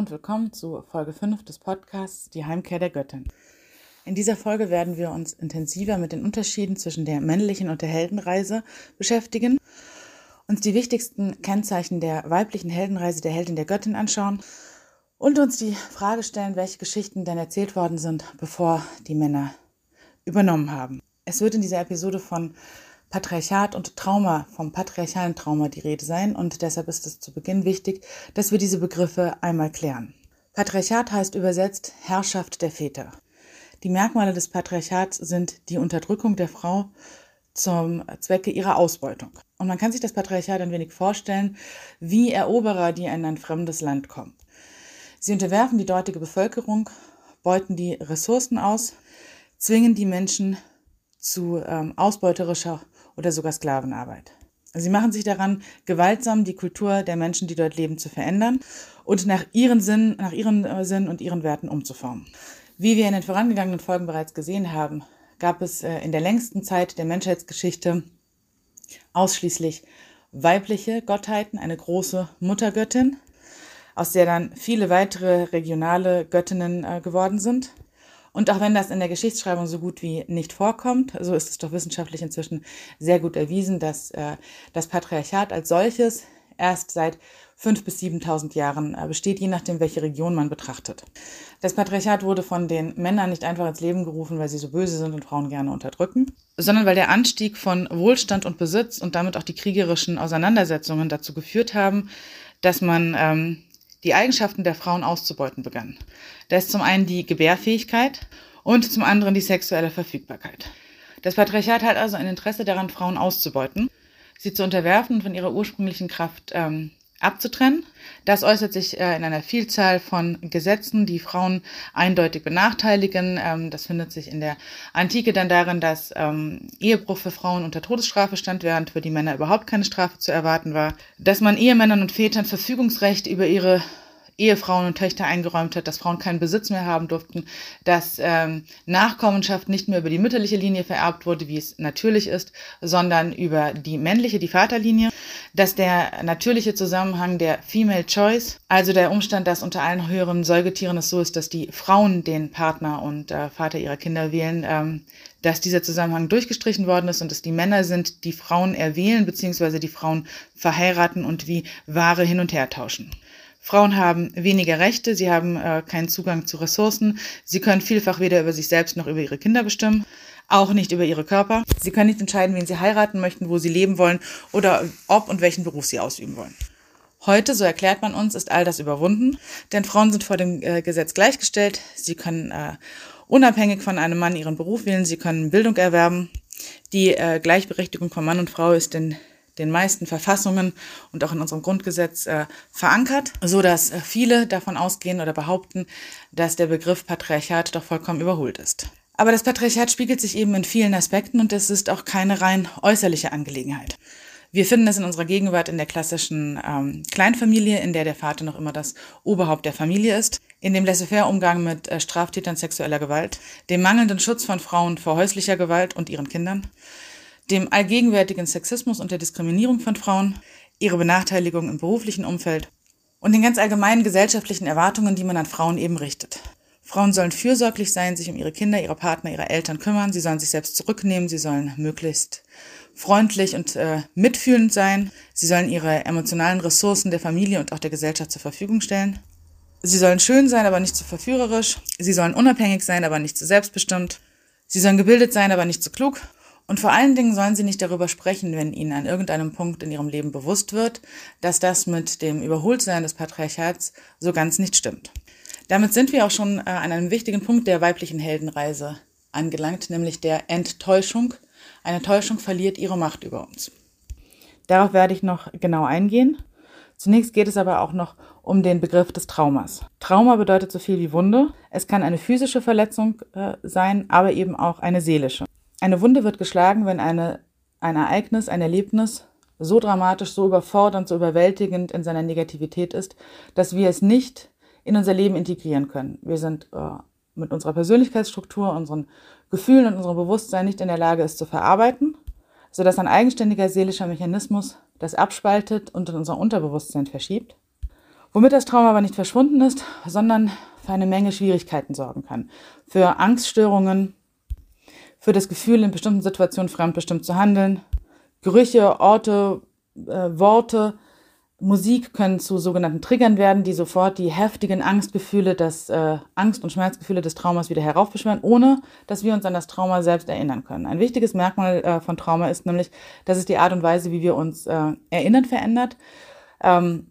und willkommen zu Folge 5 des Podcasts Die Heimkehr der Göttin. In dieser Folge werden wir uns intensiver mit den Unterschieden zwischen der männlichen und der Heldenreise beschäftigen, uns die wichtigsten Kennzeichen der weiblichen Heldenreise der Heldin der Göttin anschauen und uns die Frage stellen, welche Geschichten denn erzählt worden sind, bevor die Männer übernommen haben. Es wird in dieser Episode von Patriarchat und Trauma, vom patriarchalen Trauma die Rede sein und deshalb ist es zu Beginn wichtig, dass wir diese Begriffe einmal klären. Patriarchat heißt übersetzt Herrschaft der Väter. Die Merkmale des Patriarchats sind die Unterdrückung der Frau zum Zwecke ihrer Ausbeutung. Und man kann sich das Patriarchat ein wenig vorstellen wie Eroberer, die in ein fremdes Land kommen. Sie unterwerfen die dortige Bevölkerung, beuten die Ressourcen aus, zwingen die Menschen zu ähm, ausbeuterischer oder sogar Sklavenarbeit. Sie machen sich daran, gewaltsam die Kultur der Menschen, die dort leben, zu verändern und nach ihren Sinn, nach ihren äh, Sinn und ihren Werten umzuformen. Wie wir in den vorangegangenen Folgen bereits gesehen haben, gab es äh, in der längsten Zeit der Menschheitsgeschichte ausschließlich weibliche Gottheiten, eine große Muttergöttin, aus der dann viele weitere regionale Göttinnen äh, geworden sind. Und auch wenn das in der Geschichtsschreibung so gut wie nicht vorkommt, so ist es doch wissenschaftlich inzwischen sehr gut erwiesen, dass äh, das Patriarchat als solches erst seit 5.000 bis 7.000 Jahren äh, besteht, je nachdem, welche Region man betrachtet. Das Patriarchat wurde von den Männern nicht einfach ins Leben gerufen, weil sie so böse sind und Frauen gerne unterdrücken, sondern weil der Anstieg von Wohlstand und Besitz und damit auch die kriegerischen Auseinandersetzungen dazu geführt haben, dass man ähm, die Eigenschaften der Frauen auszubeuten begann. Da ist zum einen die Gebärfähigkeit und zum anderen die sexuelle Verfügbarkeit. Das Patriarchat hat also ein Interesse daran, Frauen auszubeuten, sie zu unterwerfen und von ihrer ursprünglichen Kraft ähm, abzutrennen. Das äußert sich äh, in einer Vielzahl von Gesetzen, die Frauen eindeutig benachteiligen. Ähm, das findet sich in der Antike dann darin, dass ähm, Ehebruch für Frauen unter Todesstrafe stand, während für die Männer überhaupt keine Strafe zu erwarten war. Dass man Ehemännern und Vätern Verfügungsrecht über ihre Ehefrauen und Töchter eingeräumt hat, dass Frauen keinen Besitz mehr haben durften, dass ähm, Nachkommenschaft nicht mehr über die mütterliche Linie vererbt wurde, wie es natürlich ist, sondern über die männliche, die Vaterlinie, dass der natürliche Zusammenhang der Female Choice, also der Umstand, dass unter allen höheren Säugetieren es so ist, dass die Frauen den Partner und äh, Vater ihrer Kinder wählen, ähm, dass dieser Zusammenhang durchgestrichen worden ist und dass die Männer sind, die Frauen erwählen, beziehungsweise die Frauen verheiraten und wie Ware hin und her tauschen. Frauen haben weniger Rechte, sie haben äh, keinen Zugang zu Ressourcen, sie können vielfach weder über sich selbst noch über ihre Kinder bestimmen, auch nicht über ihre Körper. Sie können nicht entscheiden, wen sie heiraten möchten, wo sie leben wollen oder ob und welchen Beruf sie ausüben wollen. Heute, so erklärt man uns, ist all das überwunden, denn Frauen sind vor dem äh, Gesetz gleichgestellt. Sie können äh, unabhängig von einem Mann ihren Beruf wählen, sie können Bildung erwerben. Die äh, Gleichberechtigung von Mann und Frau ist in den meisten Verfassungen und auch in unserem Grundgesetz äh, verankert, so dass äh, viele davon ausgehen oder behaupten, dass der Begriff Patriarchat doch vollkommen überholt ist. Aber das Patriarchat spiegelt sich eben in vielen Aspekten und es ist auch keine rein äußerliche Angelegenheit. Wir finden es in unserer Gegenwart in der klassischen ähm, Kleinfamilie, in der der Vater noch immer das Oberhaupt der Familie ist, in dem Laissez-faire-Umgang mit äh, Straftätern sexueller Gewalt, dem mangelnden Schutz von Frauen vor häuslicher Gewalt und ihren Kindern, dem allgegenwärtigen Sexismus und der Diskriminierung von Frauen, ihre Benachteiligung im beruflichen Umfeld und den ganz allgemeinen gesellschaftlichen Erwartungen, die man an Frauen eben richtet. Frauen sollen fürsorglich sein, sich um ihre Kinder, ihre Partner, ihre Eltern kümmern, sie sollen sich selbst zurücknehmen, sie sollen möglichst freundlich und äh, mitfühlend sein, sie sollen ihre emotionalen Ressourcen der Familie und auch der Gesellschaft zur Verfügung stellen. Sie sollen schön sein, aber nicht zu verführerisch. Sie sollen unabhängig sein, aber nicht zu selbstbestimmt. Sie sollen gebildet sein, aber nicht zu klug. Und vor allen Dingen sollen sie nicht darüber sprechen, wenn ihnen an irgendeinem Punkt in ihrem Leben bewusst wird, dass das mit dem Überholtsein des Patriarchats so ganz nicht stimmt. Damit sind wir auch schon äh, an einem wichtigen Punkt der weiblichen Heldenreise angelangt, nämlich der Enttäuschung. Eine Täuschung verliert ihre Macht über uns. Darauf werde ich noch genau eingehen. Zunächst geht es aber auch noch um den Begriff des Traumas. Trauma bedeutet so viel wie Wunde. Es kann eine physische Verletzung äh, sein, aber eben auch eine seelische. Eine Wunde wird geschlagen, wenn eine, ein Ereignis, ein Erlebnis so dramatisch, so überfordernd, so überwältigend in seiner Negativität ist, dass wir es nicht in unser Leben integrieren können. Wir sind äh, mit unserer Persönlichkeitsstruktur, unseren Gefühlen und unserem Bewusstsein nicht in der Lage, es zu verarbeiten, sodass ein eigenständiger seelischer Mechanismus das abspaltet und in unser Unterbewusstsein verschiebt. Womit das Trauma aber nicht verschwunden ist, sondern für eine Menge Schwierigkeiten sorgen kann. Für Angststörungen, für das Gefühl, in bestimmten Situationen fremdbestimmt zu handeln. Gerüche, Orte, äh, Worte, Musik können zu sogenannten Triggern werden, die sofort die heftigen Angstgefühle, das äh, Angst- und Schmerzgefühle des Traumas wieder heraufbeschwören, ohne dass wir uns an das Trauma selbst erinnern können. Ein wichtiges Merkmal äh, von Trauma ist nämlich, dass es die Art und Weise, wie wir uns äh, erinnern, verändert. Ähm,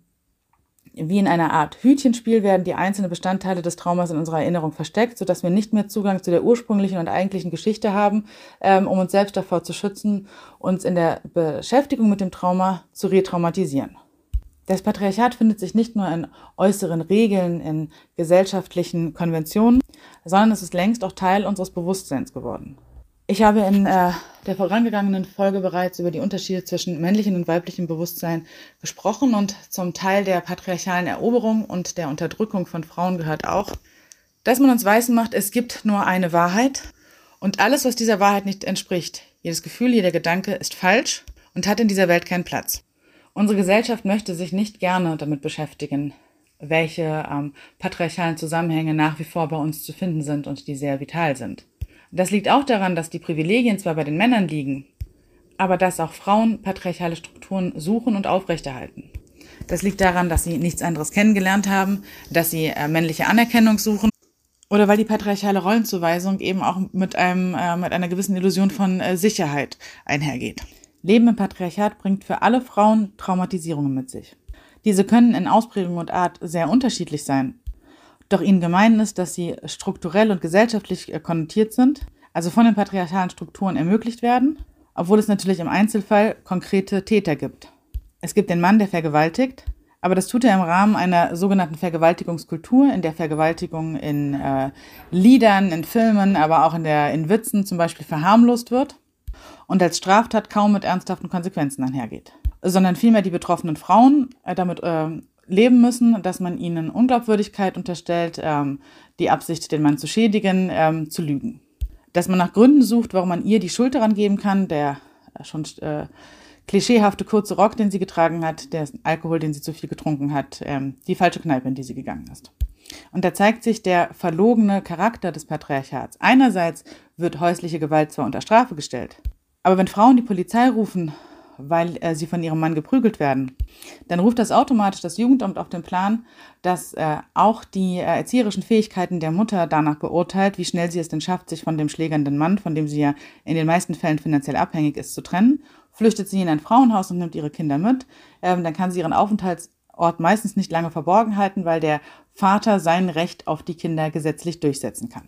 wie in einer Art Hütchenspiel werden die einzelnen Bestandteile des Traumas in unserer Erinnerung versteckt, sodass wir nicht mehr Zugang zu der ursprünglichen und eigentlichen Geschichte haben, ähm, um uns selbst davor zu schützen, uns in der Beschäftigung mit dem Trauma zu retraumatisieren. Das Patriarchat findet sich nicht nur in äußeren Regeln, in gesellschaftlichen Konventionen, sondern es ist längst auch Teil unseres Bewusstseins geworden. Ich habe in äh, der vorangegangenen Folge bereits über die Unterschiede zwischen männlichem und weiblichem Bewusstsein gesprochen und zum Teil der patriarchalen Eroberung und der Unterdrückung von Frauen gehört auch, dass man uns weisen macht, es gibt nur eine Wahrheit und alles, was dieser Wahrheit nicht entspricht, jedes Gefühl, jeder Gedanke ist falsch und hat in dieser Welt keinen Platz. Unsere Gesellschaft möchte sich nicht gerne damit beschäftigen, welche ähm, patriarchalen Zusammenhänge nach wie vor bei uns zu finden sind und die sehr vital sind. Das liegt auch daran, dass die Privilegien zwar bei den Männern liegen, aber dass auch Frauen patriarchale Strukturen suchen und aufrechterhalten. Das liegt daran, dass sie nichts anderes kennengelernt haben, dass sie äh, männliche Anerkennung suchen oder weil die patriarchale Rollenzuweisung eben auch mit einem äh, mit einer gewissen Illusion von äh, Sicherheit einhergeht. Leben im Patriarchat bringt für alle Frauen Traumatisierungen mit sich. Diese können in Ausprägung und Art sehr unterschiedlich sein. Doch ihnen gemein ist, dass sie strukturell und gesellschaftlich äh, konnotiert sind, also von den patriarchalen Strukturen ermöglicht werden, obwohl es natürlich im Einzelfall konkrete Täter gibt. Es gibt den Mann, der vergewaltigt, aber das tut er im Rahmen einer sogenannten Vergewaltigungskultur, in der Vergewaltigung in äh, Liedern, in Filmen, aber auch in, der, in Witzen zum Beispiel verharmlost wird und als Straftat kaum mit ernsthaften Konsequenzen einhergeht, sondern vielmehr die betroffenen Frauen äh, damit äh, leben müssen, dass man ihnen Unglaubwürdigkeit unterstellt, ähm, die Absicht, den Mann zu schädigen, ähm, zu lügen. Dass man nach Gründen sucht, warum man ihr die Schuld daran geben kann, der äh, schon äh, klischeehafte kurze Rock, den sie getragen hat, der Alkohol, den sie zu viel getrunken hat, ähm, die falsche Kneipe, in die sie gegangen ist. Und da zeigt sich der verlogene Charakter des Patriarchats. Einerseits wird häusliche Gewalt zwar unter Strafe gestellt, aber wenn Frauen die Polizei rufen weil äh, sie von ihrem Mann geprügelt werden, dann ruft das automatisch das Jugendamt auf den Plan, dass äh, auch die äh, erzieherischen Fähigkeiten der Mutter danach beurteilt, wie schnell sie es denn schafft, sich von dem schlägernden Mann, von dem sie ja in den meisten Fällen finanziell abhängig ist, zu trennen. Flüchtet sie in ein Frauenhaus und nimmt ihre Kinder mit, ähm, dann kann sie ihren Aufenthaltsort meistens nicht lange verborgen halten, weil der Vater sein Recht auf die Kinder gesetzlich durchsetzen kann.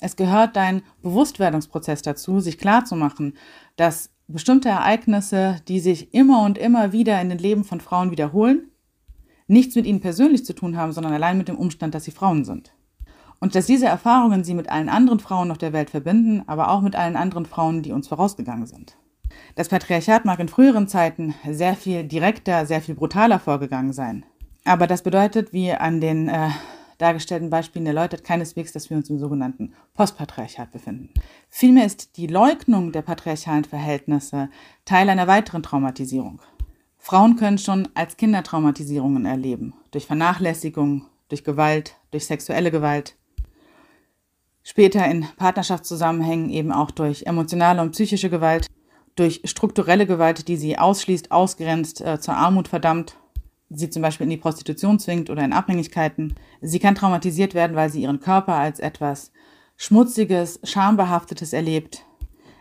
Es gehört dein Bewusstwerdungsprozess dazu, sich klarzumachen, dass bestimmte Ereignisse, die sich immer und immer wieder in den Leben von Frauen wiederholen, nichts mit ihnen persönlich zu tun haben, sondern allein mit dem Umstand, dass sie Frauen sind. Und dass diese Erfahrungen sie mit allen anderen Frauen auf der Welt verbinden, aber auch mit allen anderen Frauen, die uns vorausgegangen sind. Das Patriarchat mag in früheren Zeiten sehr viel direkter, sehr viel brutaler vorgegangen sein. Aber das bedeutet, wie an den äh, dargestellten Beispielen erläutert keineswegs, dass wir uns im sogenannten Postpatriarchat befinden. Vielmehr ist die Leugnung der patriarchalen Verhältnisse Teil einer weiteren Traumatisierung. Frauen können schon als Kinder Traumatisierungen erleben, durch Vernachlässigung, durch Gewalt, durch sexuelle Gewalt. Später in Partnerschaftszusammenhängen eben auch durch emotionale und psychische Gewalt, durch strukturelle Gewalt, die sie ausschließt, ausgrenzt, äh, zur Armut verdammt sie zum Beispiel in die Prostitution zwingt oder in Abhängigkeiten. Sie kann traumatisiert werden, weil sie ihren Körper als etwas Schmutziges, Schambehaftetes erlebt.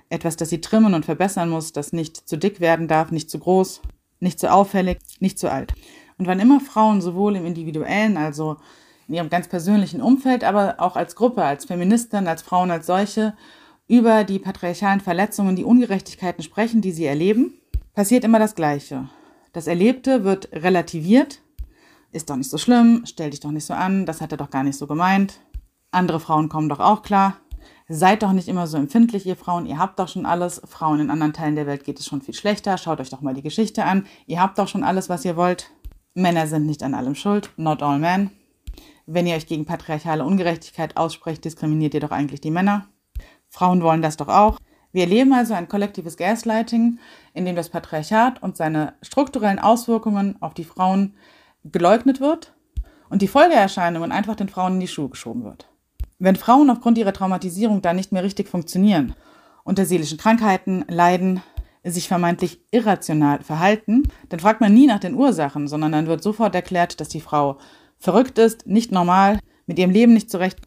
Etwas, das sie trimmen und verbessern muss, das nicht zu dick werden darf, nicht zu groß, nicht zu auffällig, nicht zu alt. Und wann immer Frauen sowohl im individuellen, also in ihrem ganz persönlichen Umfeld, aber auch als Gruppe, als Feministin, als Frauen als solche, über die patriarchalen Verletzungen, die Ungerechtigkeiten sprechen, die sie erleben, passiert immer das Gleiche. Das Erlebte wird relativiert. Ist doch nicht so schlimm, stell dich doch nicht so an, das hat er doch gar nicht so gemeint. Andere Frauen kommen doch auch klar. Seid doch nicht immer so empfindlich, ihr Frauen, ihr habt doch schon alles. Frauen in anderen Teilen der Welt geht es schon viel schlechter. Schaut euch doch mal die Geschichte an. Ihr habt doch schon alles, was ihr wollt. Männer sind nicht an allem schuld. Not all men. Wenn ihr euch gegen patriarchale Ungerechtigkeit aussprecht, diskriminiert ihr doch eigentlich die Männer. Frauen wollen das doch auch. Wir erleben also ein kollektives Gaslighting, in dem das Patriarchat und seine strukturellen Auswirkungen auf die Frauen geleugnet wird und die Folgeerscheinungen einfach den Frauen in die Schuhe geschoben wird. Wenn Frauen aufgrund ihrer Traumatisierung dann nicht mehr richtig funktionieren, unter seelischen Krankheiten leiden, sich vermeintlich irrational verhalten, dann fragt man nie nach den Ursachen, sondern dann wird sofort erklärt, dass die Frau verrückt ist, nicht normal, mit ihrem Leben nicht zurecht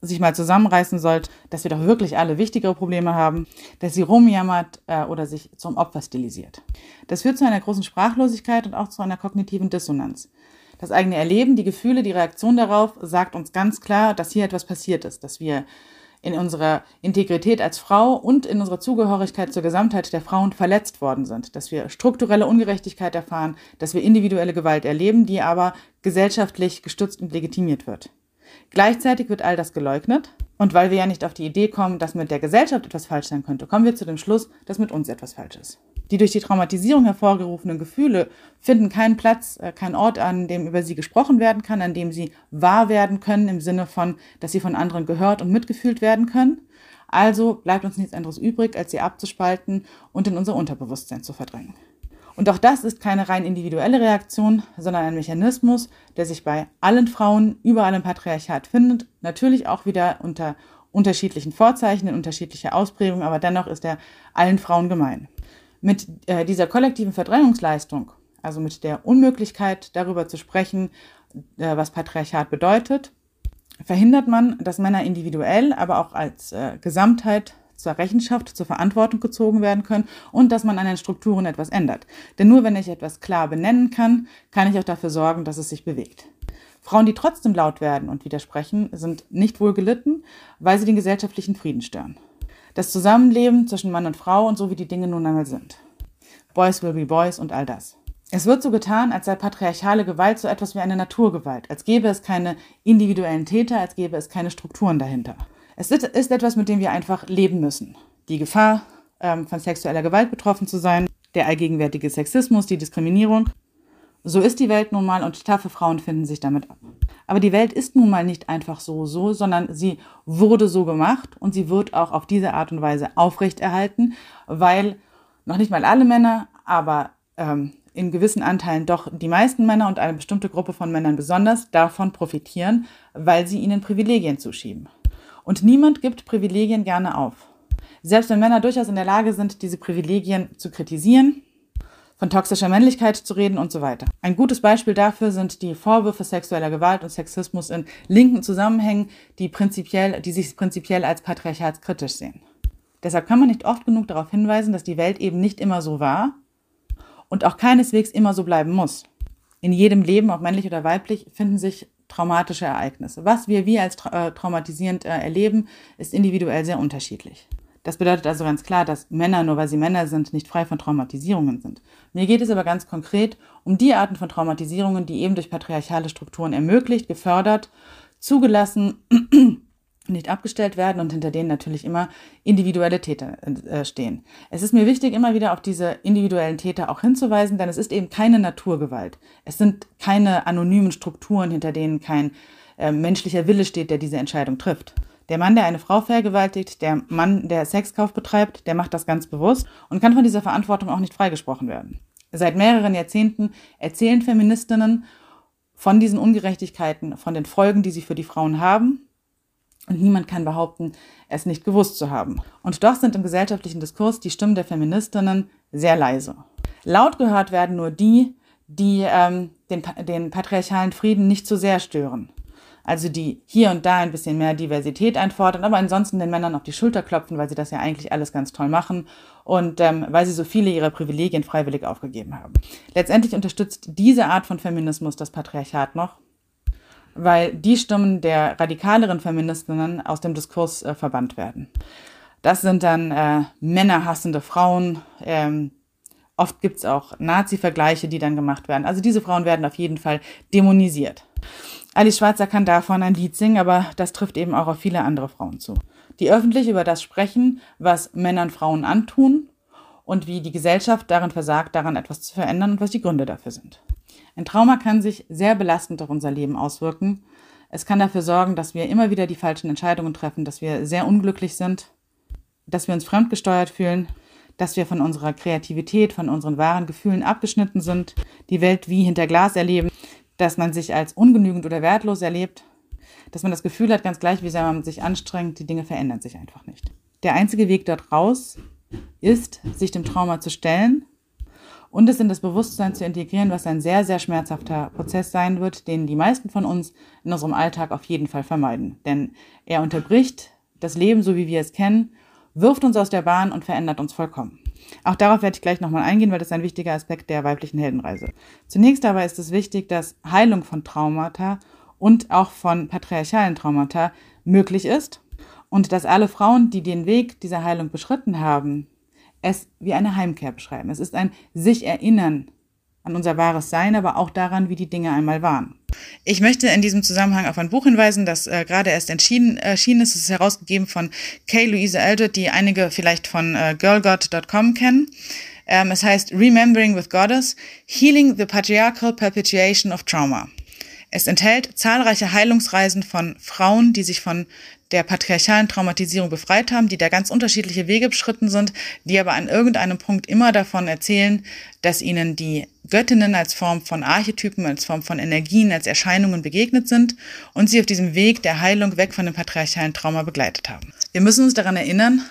sich mal zusammenreißen sollte, dass wir doch wirklich alle wichtigere Probleme haben, dass sie rumjammert äh, oder sich zum Opfer stilisiert. Das führt zu einer großen Sprachlosigkeit und auch zu einer kognitiven Dissonanz. Das eigene Erleben, die Gefühle, die Reaktion darauf sagt uns ganz klar, dass hier etwas passiert ist, dass wir in unserer Integrität als Frau und in unserer Zugehörigkeit zur Gesamtheit der Frauen verletzt worden sind, dass wir strukturelle Ungerechtigkeit erfahren, dass wir individuelle Gewalt erleben, die aber gesellschaftlich gestützt und legitimiert wird. Gleichzeitig wird all das geleugnet. Und weil wir ja nicht auf die Idee kommen, dass mit der Gesellschaft etwas falsch sein könnte, kommen wir zu dem Schluss, dass mit uns etwas falsch ist. Die durch die Traumatisierung hervorgerufenen Gefühle finden keinen Platz, äh, keinen Ort, an dem über sie gesprochen werden kann, an dem sie wahr werden können, im Sinne von, dass sie von anderen gehört und mitgefühlt werden können. Also bleibt uns nichts anderes übrig, als sie abzuspalten und in unser Unterbewusstsein zu verdrängen. Und auch das ist keine rein individuelle Reaktion, sondern ein Mechanismus, der sich bei allen Frauen überall im Patriarchat findet. Natürlich auch wieder unter unterschiedlichen Vorzeichen, in unterschiedlicher Ausprägung, aber dennoch ist er allen Frauen gemein. Mit äh, dieser kollektiven Verdrängungsleistung, also mit der Unmöglichkeit darüber zu sprechen, äh, was Patriarchat bedeutet, verhindert man, dass Männer individuell, aber auch als äh, Gesamtheit zur Rechenschaft, zur Verantwortung gezogen werden können und dass man an den Strukturen etwas ändert. Denn nur wenn ich etwas klar benennen kann, kann ich auch dafür sorgen, dass es sich bewegt. Frauen, die trotzdem laut werden und widersprechen, sind nicht wohl gelitten, weil sie den gesellschaftlichen Frieden stören. Das Zusammenleben zwischen Mann und Frau und so wie die Dinge nun einmal sind. Boys will be boys und all das. Es wird so getan, als sei patriarchale Gewalt so etwas wie eine Naturgewalt, als gäbe es keine individuellen Täter, als gäbe es keine Strukturen dahinter. Es ist, etwas, mit dem wir einfach leben müssen. Die Gefahr, ähm, von sexueller Gewalt betroffen zu sein, der allgegenwärtige Sexismus, die Diskriminierung. So ist die Welt nun mal und taffe Frauen finden sich damit ab. Aber die Welt ist nun mal nicht einfach so, so, sondern sie wurde so gemacht und sie wird auch auf diese Art und Weise aufrechterhalten, weil noch nicht mal alle Männer, aber ähm, in gewissen Anteilen doch die meisten Männer und eine bestimmte Gruppe von Männern besonders davon profitieren, weil sie ihnen Privilegien zuschieben. Und niemand gibt Privilegien gerne auf. Selbst wenn Männer durchaus in der Lage sind, diese Privilegien zu kritisieren, von toxischer Männlichkeit zu reden und so weiter. Ein gutes Beispiel dafür sind die Vorwürfe sexueller Gewalt und Sexismus in linken Zusammenhängen, die, prinzipiell, die sich prinzipiell als patriarchatskritisch sehen. Deshalb kann man nicht oft genug darauf hinweisen, dass die Welt eben nicht immer so war und auch keineswegs immer so bleiben muss. In jedem Leben, ob männlich oder weiblich, finden sich traumatische Ereignisse. Was wir wie als tra äh, traumatisierend äh, erleben, ist individuell sehr unterschiedlich. Das bedeutet also ganz klar, dass Männer, nur weil sie Männer sind, nicht frei von Traumatisierungen sind. Mir geht es aber ganz konkret um die Arten von Traumatisierungen, die eben durch patriarchale Strukturen ermöglicht, gefördert, zugelassen nicht abgestellt werden und hinter denen natürlich immer individuelle Täter äh, stehen. Es ist mir wichtig, immer wieder auf diese individuellen Täter auch hinzuweisen, denn es ist eben keine Naturgewalt. Es sind keine anonymen Strukturen, hinter denen kein äh, menschlicher Wille steht, der diese Entscheidung trifft. Der Mann, der eine Frau vergewaltigt, der Mann, der Sexkauf betreibt, der macht das ganz bewusst und kann von dieser Verantwortung auch nicht freigesprochen werden. Seit mehreren Jahrzehnten erzählen Feministinnen von diesen Ungerechtigkeiten, von den Folgen, die sie für die Frauen haben und niemand kann behaupten, es nicht gewusst zu haben. Und doch sind im gesellschaftlichen Diskurs die Stimmen der Feministinnen sehr leise. Laut gehört werden nur die, die ähm, den, den patriarchalen Frieden nicht zu sehr stören. Also die hier und da ein bisschen mehr Diversität einfordern, aber ansonsten den Männern auf die Schulter klopfen, weil sie das ja eigentlich alles ganz toll machen und ähm, weil sie so viele ihrer Privilegien freiwillig aufgegeben haben. Letztendlich unterstützt diese Art von Feminismus das Patriarchat noch weil die Stimmen der radikaleren Feministinnen aus dem Diskurs äh, verbannt werden. Das sind dann äh, männerhassende Frauen. Ähm, oft gibt es auch Nazi-Vergleiche, die dann gemacht werden. Also diese Frauen werden auf jeden Fall dämonisiert. Alice Schwarzer kann davon ein Lied singen, aber das trifft eben auch auf viele andere Frauen zu. Die öffentlich über das sprechen, was Männern Frauen antun und wie die Gesellschaft darin versagt, daran etwas zu verändern und was die Gründe dafür sind. Ein Trauma kann sich sehr belastend auf unser Leben auswirken. Es kann dafür sorgen, dass wir immer wieder die falschen Entscheidungen treffen, dass wir sehr unglücklich sind, dass wir uns fremdgesteuert fühlen, dass wir von unserer Kreativität, von unseren wahren Gefühlen abgeschnitten sind, die Welt wie hinter Glas erleben, dass man sich als ungenügend oder wertlos erlebt, dass man das Gefühl hat, ganz gleich, wie sehr man sich anstrengt, die Dinge verändern sich einfach nicht. Der einzige Weg dort raus ist, sich dem Trauma zu stellen und es in das Bewusstsein zu integrieren, was ein sehr, sehr schmerzhafter Prozess sein wird, den die meisten von uns in unserem Alltag auf jeden Fall vermeiden. Denn er unterbricht das Leben, so wie wir es kennen, wirft uns aus der Bahn und verändert uns vollkommen. Auch darauf werde ich gleich nochmal eingehen, weil das ist ein wichtiger Aspekt der weiblichen Heldenreise. Zunächst aber ist es wichtig, dass Heilung von Traumata und auch von patriarchalen Traumata möglich ist und dass alle Frauen, die den Weg dieser Heilung beschritten haben, es wie eine Heimkehr beschreiben. Es ist ein sich erinnern an unser wahres Sein, aber auch daran, wie die Dinge einmal waren. Ich möchte in diesem Zusammenhang auf ein Buch hinweisen, das äh, gerade erst entschieden, erschienen ist. Es ist herausgegeben von Kay Louise Eldred, die einige vielleicht von äh, girlgod.com kennen. Ähm, es heißt Remembering with Goddess, Healing the Patriarchal Perpetuation of Trauma. Es enthält zahlreiche Heilungsreisen von Frauen, die sich von der patriarchalen Traumatisierung befreit haben, die da ganz unterschiedliche Wege beschritten sind, die aber an irgendeinem Punkt immer davon erzählen, dass ihnen die Göttinnen als Form von Archetypen, als Form von Energien, als Erscheinungen begegnet sind und sie auf diesem Weg der Heilung weg von dem patriarchalen Trauma begleitet haben. Wir müssen uns daran erinnern,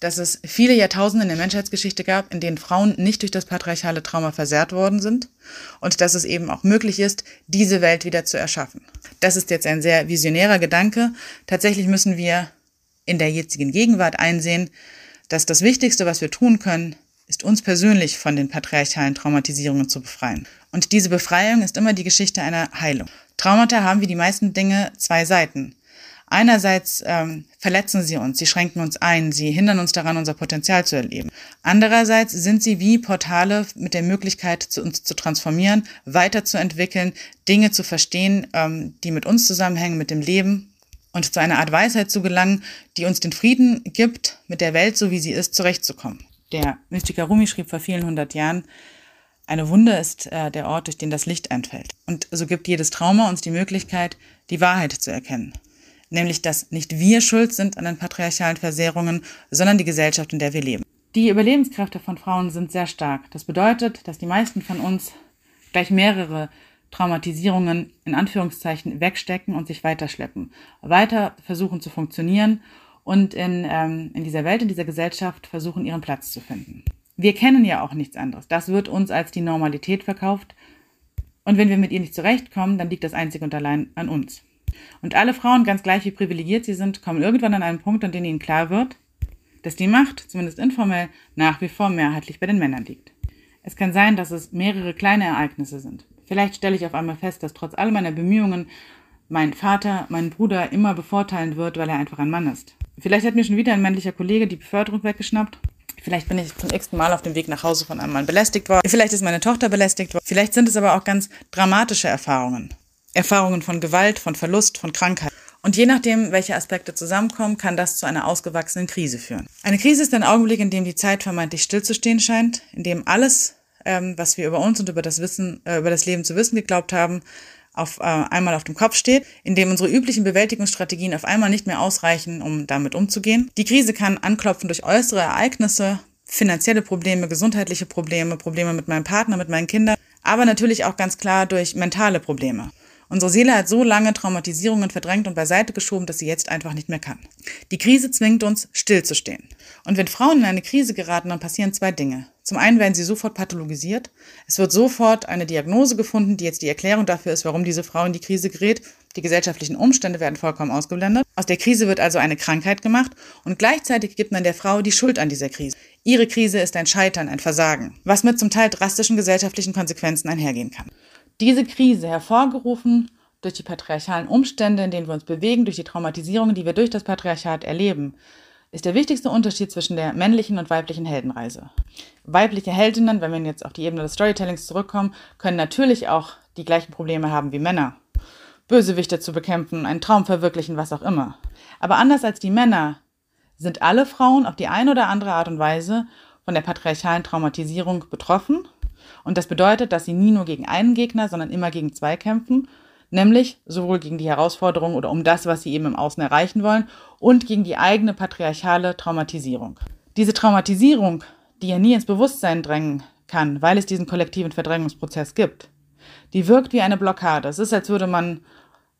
dass es viele Jahrtausende in der Menschheitsgeschichte gab, in denen Frauen nicht durch das patriarchale Trauma versehrt worden sind und dass es eben auch möglich ist, diese Welt wieder zu erschaffen. Das ist jetzt ein sehr visionärer Gedanke. Tatsächlich müssen wir in der jetzigen Gegenwart einsehen, dass das Wichtigste, was wir tun können, ist uns persönlich von den patriarchalen Traumatisierungen zu befreien. Und diese Befreiung ist immer die Geschichte einer Heilung. Traumata haben wie die meisten Dinge zwei Seiten. Einerseits ähm, verletzen sie uns, sie schränken uns ein, sie hindern uns daran, unser Potenzial zu erleben. Andererseits sind sie wie Portale mit der Möglichkeit, zu uns zu transformieren, weiterzuentwickeln, Dinge zu verstehen, ähm, die mit uns zusammenhängen, mit dem Leben und zu einer Art Weisheit zu gelangen, die uns den Frieden gibt, mit der Welt, so wie sie ist, zurechtzukommen. Der Mystiker Rumi schrieb vor vielen hundert Jahren, eine Wunde ist äh, der Ort, durch den das Licht einfällt. Und so gibt jedes Trauma uns die Möglichkeit, die Wahrheit zu erkennen nämlich dass nicht wir schuld sind an den patriarchalen Versehrungen, sondern die Gesellschaft, in der wir leben. Die Überlebenskräfte von Frauen sind sehr stark. Das bedeutet, dass die meisten von uns gleich mehrere Traumatisierungen in Anführungszeichen wegstecken und sich weiterschleppen, weiter versuchen zu funktionieren und in, ähm, in dieser Welt, in dieser Gesellschaft versuchen, ihren Platz zu finden. Wir kennen ja auch nichts anderes. Das wird uns als die Normalität verkauft. Und wenn wir mit ihr nicht zurechtkommen, dann liegt das einzig und allein an uns. Und alle Frauen, ganz gleich wie privilegiert sie sind, kommen irgendwann an einen Punkt, an dem ihnen klar wird, dass die Macht, zumindest informell, nach wie vor mehrheitlich bei den Männern liegt. Es kann sein, dass es mehrere kleine Ereignisse sind. Vielleicht stelle ich auf einmal fest, dass trotz all meiner Bemühungen mein Vater meinen Bruder immer bevorteilen wird, weil er einfach ein Mann ist. Vielleicht hat mir schon wieder ein männlicher Kollege die Beförderung weggeschnappt. Vielleicht bin ich zum x Mal auf dem Weg nach Hause von einem Mann belästigt worden. Vielleicht ist meine Tochter belästigt worden. Vielleicht sind es aber auch ganz dramatische Erfahrungen. Erfahrungen von Gewalt, von Verlust, von Krankheit. Und je nachdem, welche Aspekte zusammenkommen, kann das zu einer ausgewachsenen Krise führen. Eine Krise ist ein Augenblick, in dem die Zeit vermeintlich stillzustehen scheint, in dem alles, ähm, was wir über uns und über das Wissen, äh, über das Leben zu wissen geglaubt haben, auf äh, einmal auf dem Kopf steht, in dem unsere üblichen Bewältigungsstrategien auf einmal nicht mehr ausreichen, um damit umzugehen. Die Krise kann anklopfen durch äußere Ereignisse, finanzielle Probleme, gesundheitliche Probleme, Probleme mit meinem Partner, mit meinen Kindern, aber natürlich auch ganz klar durch mentale Probleme. Unsere Seele hat so lange Traumatisierungen verdrängt und beiseite geschoben, dass sie jetzt einfach nicht mehr kann. Die Krise zwingt uns, stillzustehen. Und wenn Frauen in eine Krise geraten, dann passieren zwei Dinge. Zum einen werden sie sofort pathologisiert. Es wird sofort eine Diagnose gefunden, die jetzt die Erklärung dafür ist, warum diese Frau in die Krise gerät. Die gesellschaftlichen Umstände werden vollkommen ausgeblendet. Aus der Krise wird also eine Krankheit gemacht und gleichzeitig gibt man der Frau die Schuld an dieser Krise. Ihre Krise ist ein Scheitern, ein Versagen, was mit zum Teil drastischen gesellschaftlichen Konsequenzen einhergehen kann. Diese Krise, hervorgerufen durch die patriarchalen Umstände, in denen wir uns bewegen, durch die Traumatisierungen, die wir durch das Patriarchat erleben, ist der wichtigste Unterschied zwischen der männlichen und weiblichen Heldenreise. Weibliche Heldinnen, wenn wir jetzt auf die Ebene des Storytellings zurückkommen, können natürlich auch die gleichen Probleme haben wie Männer. Bösewichte zu bekämpfen, einen Traum verwirklichen, was auch immer. Aber anders als die Männer sind alle Frauen auf die eine oder andere Art und Weise von der patriarchalen Traumatisierung betroffen und das bedeutet, dass sie nie nur gegen einen Gegner, sondern immer gegen zwei kämpfen, nämlich sowohl gegen die Herausforderung oder um das, was sie eben im Außen erreichen wollen, und gegen die eigene patriarchale Traumatisierung. Diese Traumatisierung, die ja nie ins Bewusstsein drängen kann, weil es diesen kollektiven Verdrängungsprozess gibt, Die wirkt wie eine Blockade. Es ist, als würde man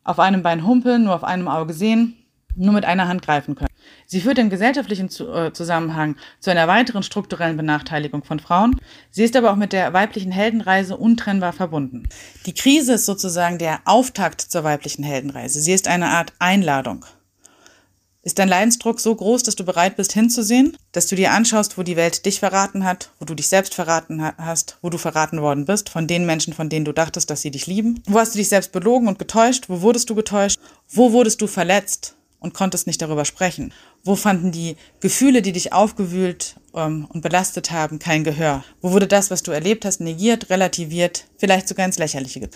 auf einem Bein humpeln, nur auf einem Auge sehen, nur mit einer Hand greifen können. Sie führt im gesellschaftlichen äh, Zusammenhang zu einer weiteren strukturellen Benachteiligung von Frauen. Sie ist aber auch mit der weiblichen Heldenreise untrennbar verbunden. Die Krise ist sozusagen der Auftakt zur weiblichen Heldenreise. Sie ist eine Art Einladung. Ist dein Leidensdruck so groß, dass du bereit bist hinzusehen, dass du dir anschaust, wo die Welt dich verraten hat, wo du dich selbst verraten hast, wo du verraten worden bist von den Menschen, von denen du dachtest, dass sie dich lieben? Wo hast du dich selbst belogen und getäuscht? Wo wurdest du getäuscht? Wo wurdest du verletzt und konntest nicht darüber sprechen? Wo fanden die Gefühle, die dich aufgewühlt ähm, und belastet haben, kein Gehör? Wo wurde das, was du erlebt hast, negiert, relativiert, vielleicht sogar ins Lächerliche?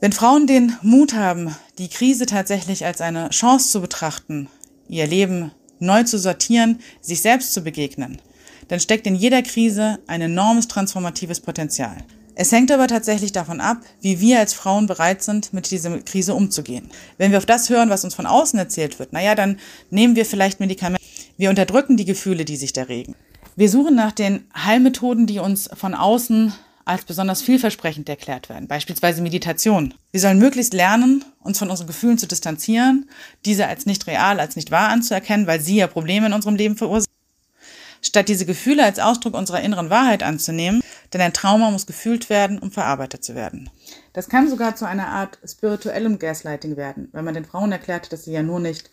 Wenn Frauen den Mut haben, die Krise tatsächlich als eine Chance zu betrachten, ihr Leben neu zu sortieren, sich selbst zu begegnen, dann steckt in jeder Krise ein enormes transformatives Potenzial. Es hängt aber tatsächlich davon ab, wie wir als Frauen bereit sind, mit dieser Krise umzugehen. Wenn wir auf das hören, was uns von außen erzählt wird, naja, dann nehmen wir vielleicht Medikamente. Wir unterdrücken die Gefühle, die sich da regen. Wir suchen nach den Heilmethoden, die uns von außen als besonders vielversprechend erklärt werden, beispielsweise Meditation. Wir sollen möglichst lernen, uns von unseren Gefühlen zu distanzieren, diese als nicht real, als nicht wahr anzuerkennen, weil sie ja Probleme in unserem Leben verursachen. Statt diese Gefühle als Ausdruck unserer inneren Wahrheit anzunehmen, denn ein Trauma muss gefühlt werden, um verarbeitet zu werden. Das kann sogar zu einer Art spirituellem Gaslighting werden, wenn man den Frauen erklärt, dass sie ja nur nicht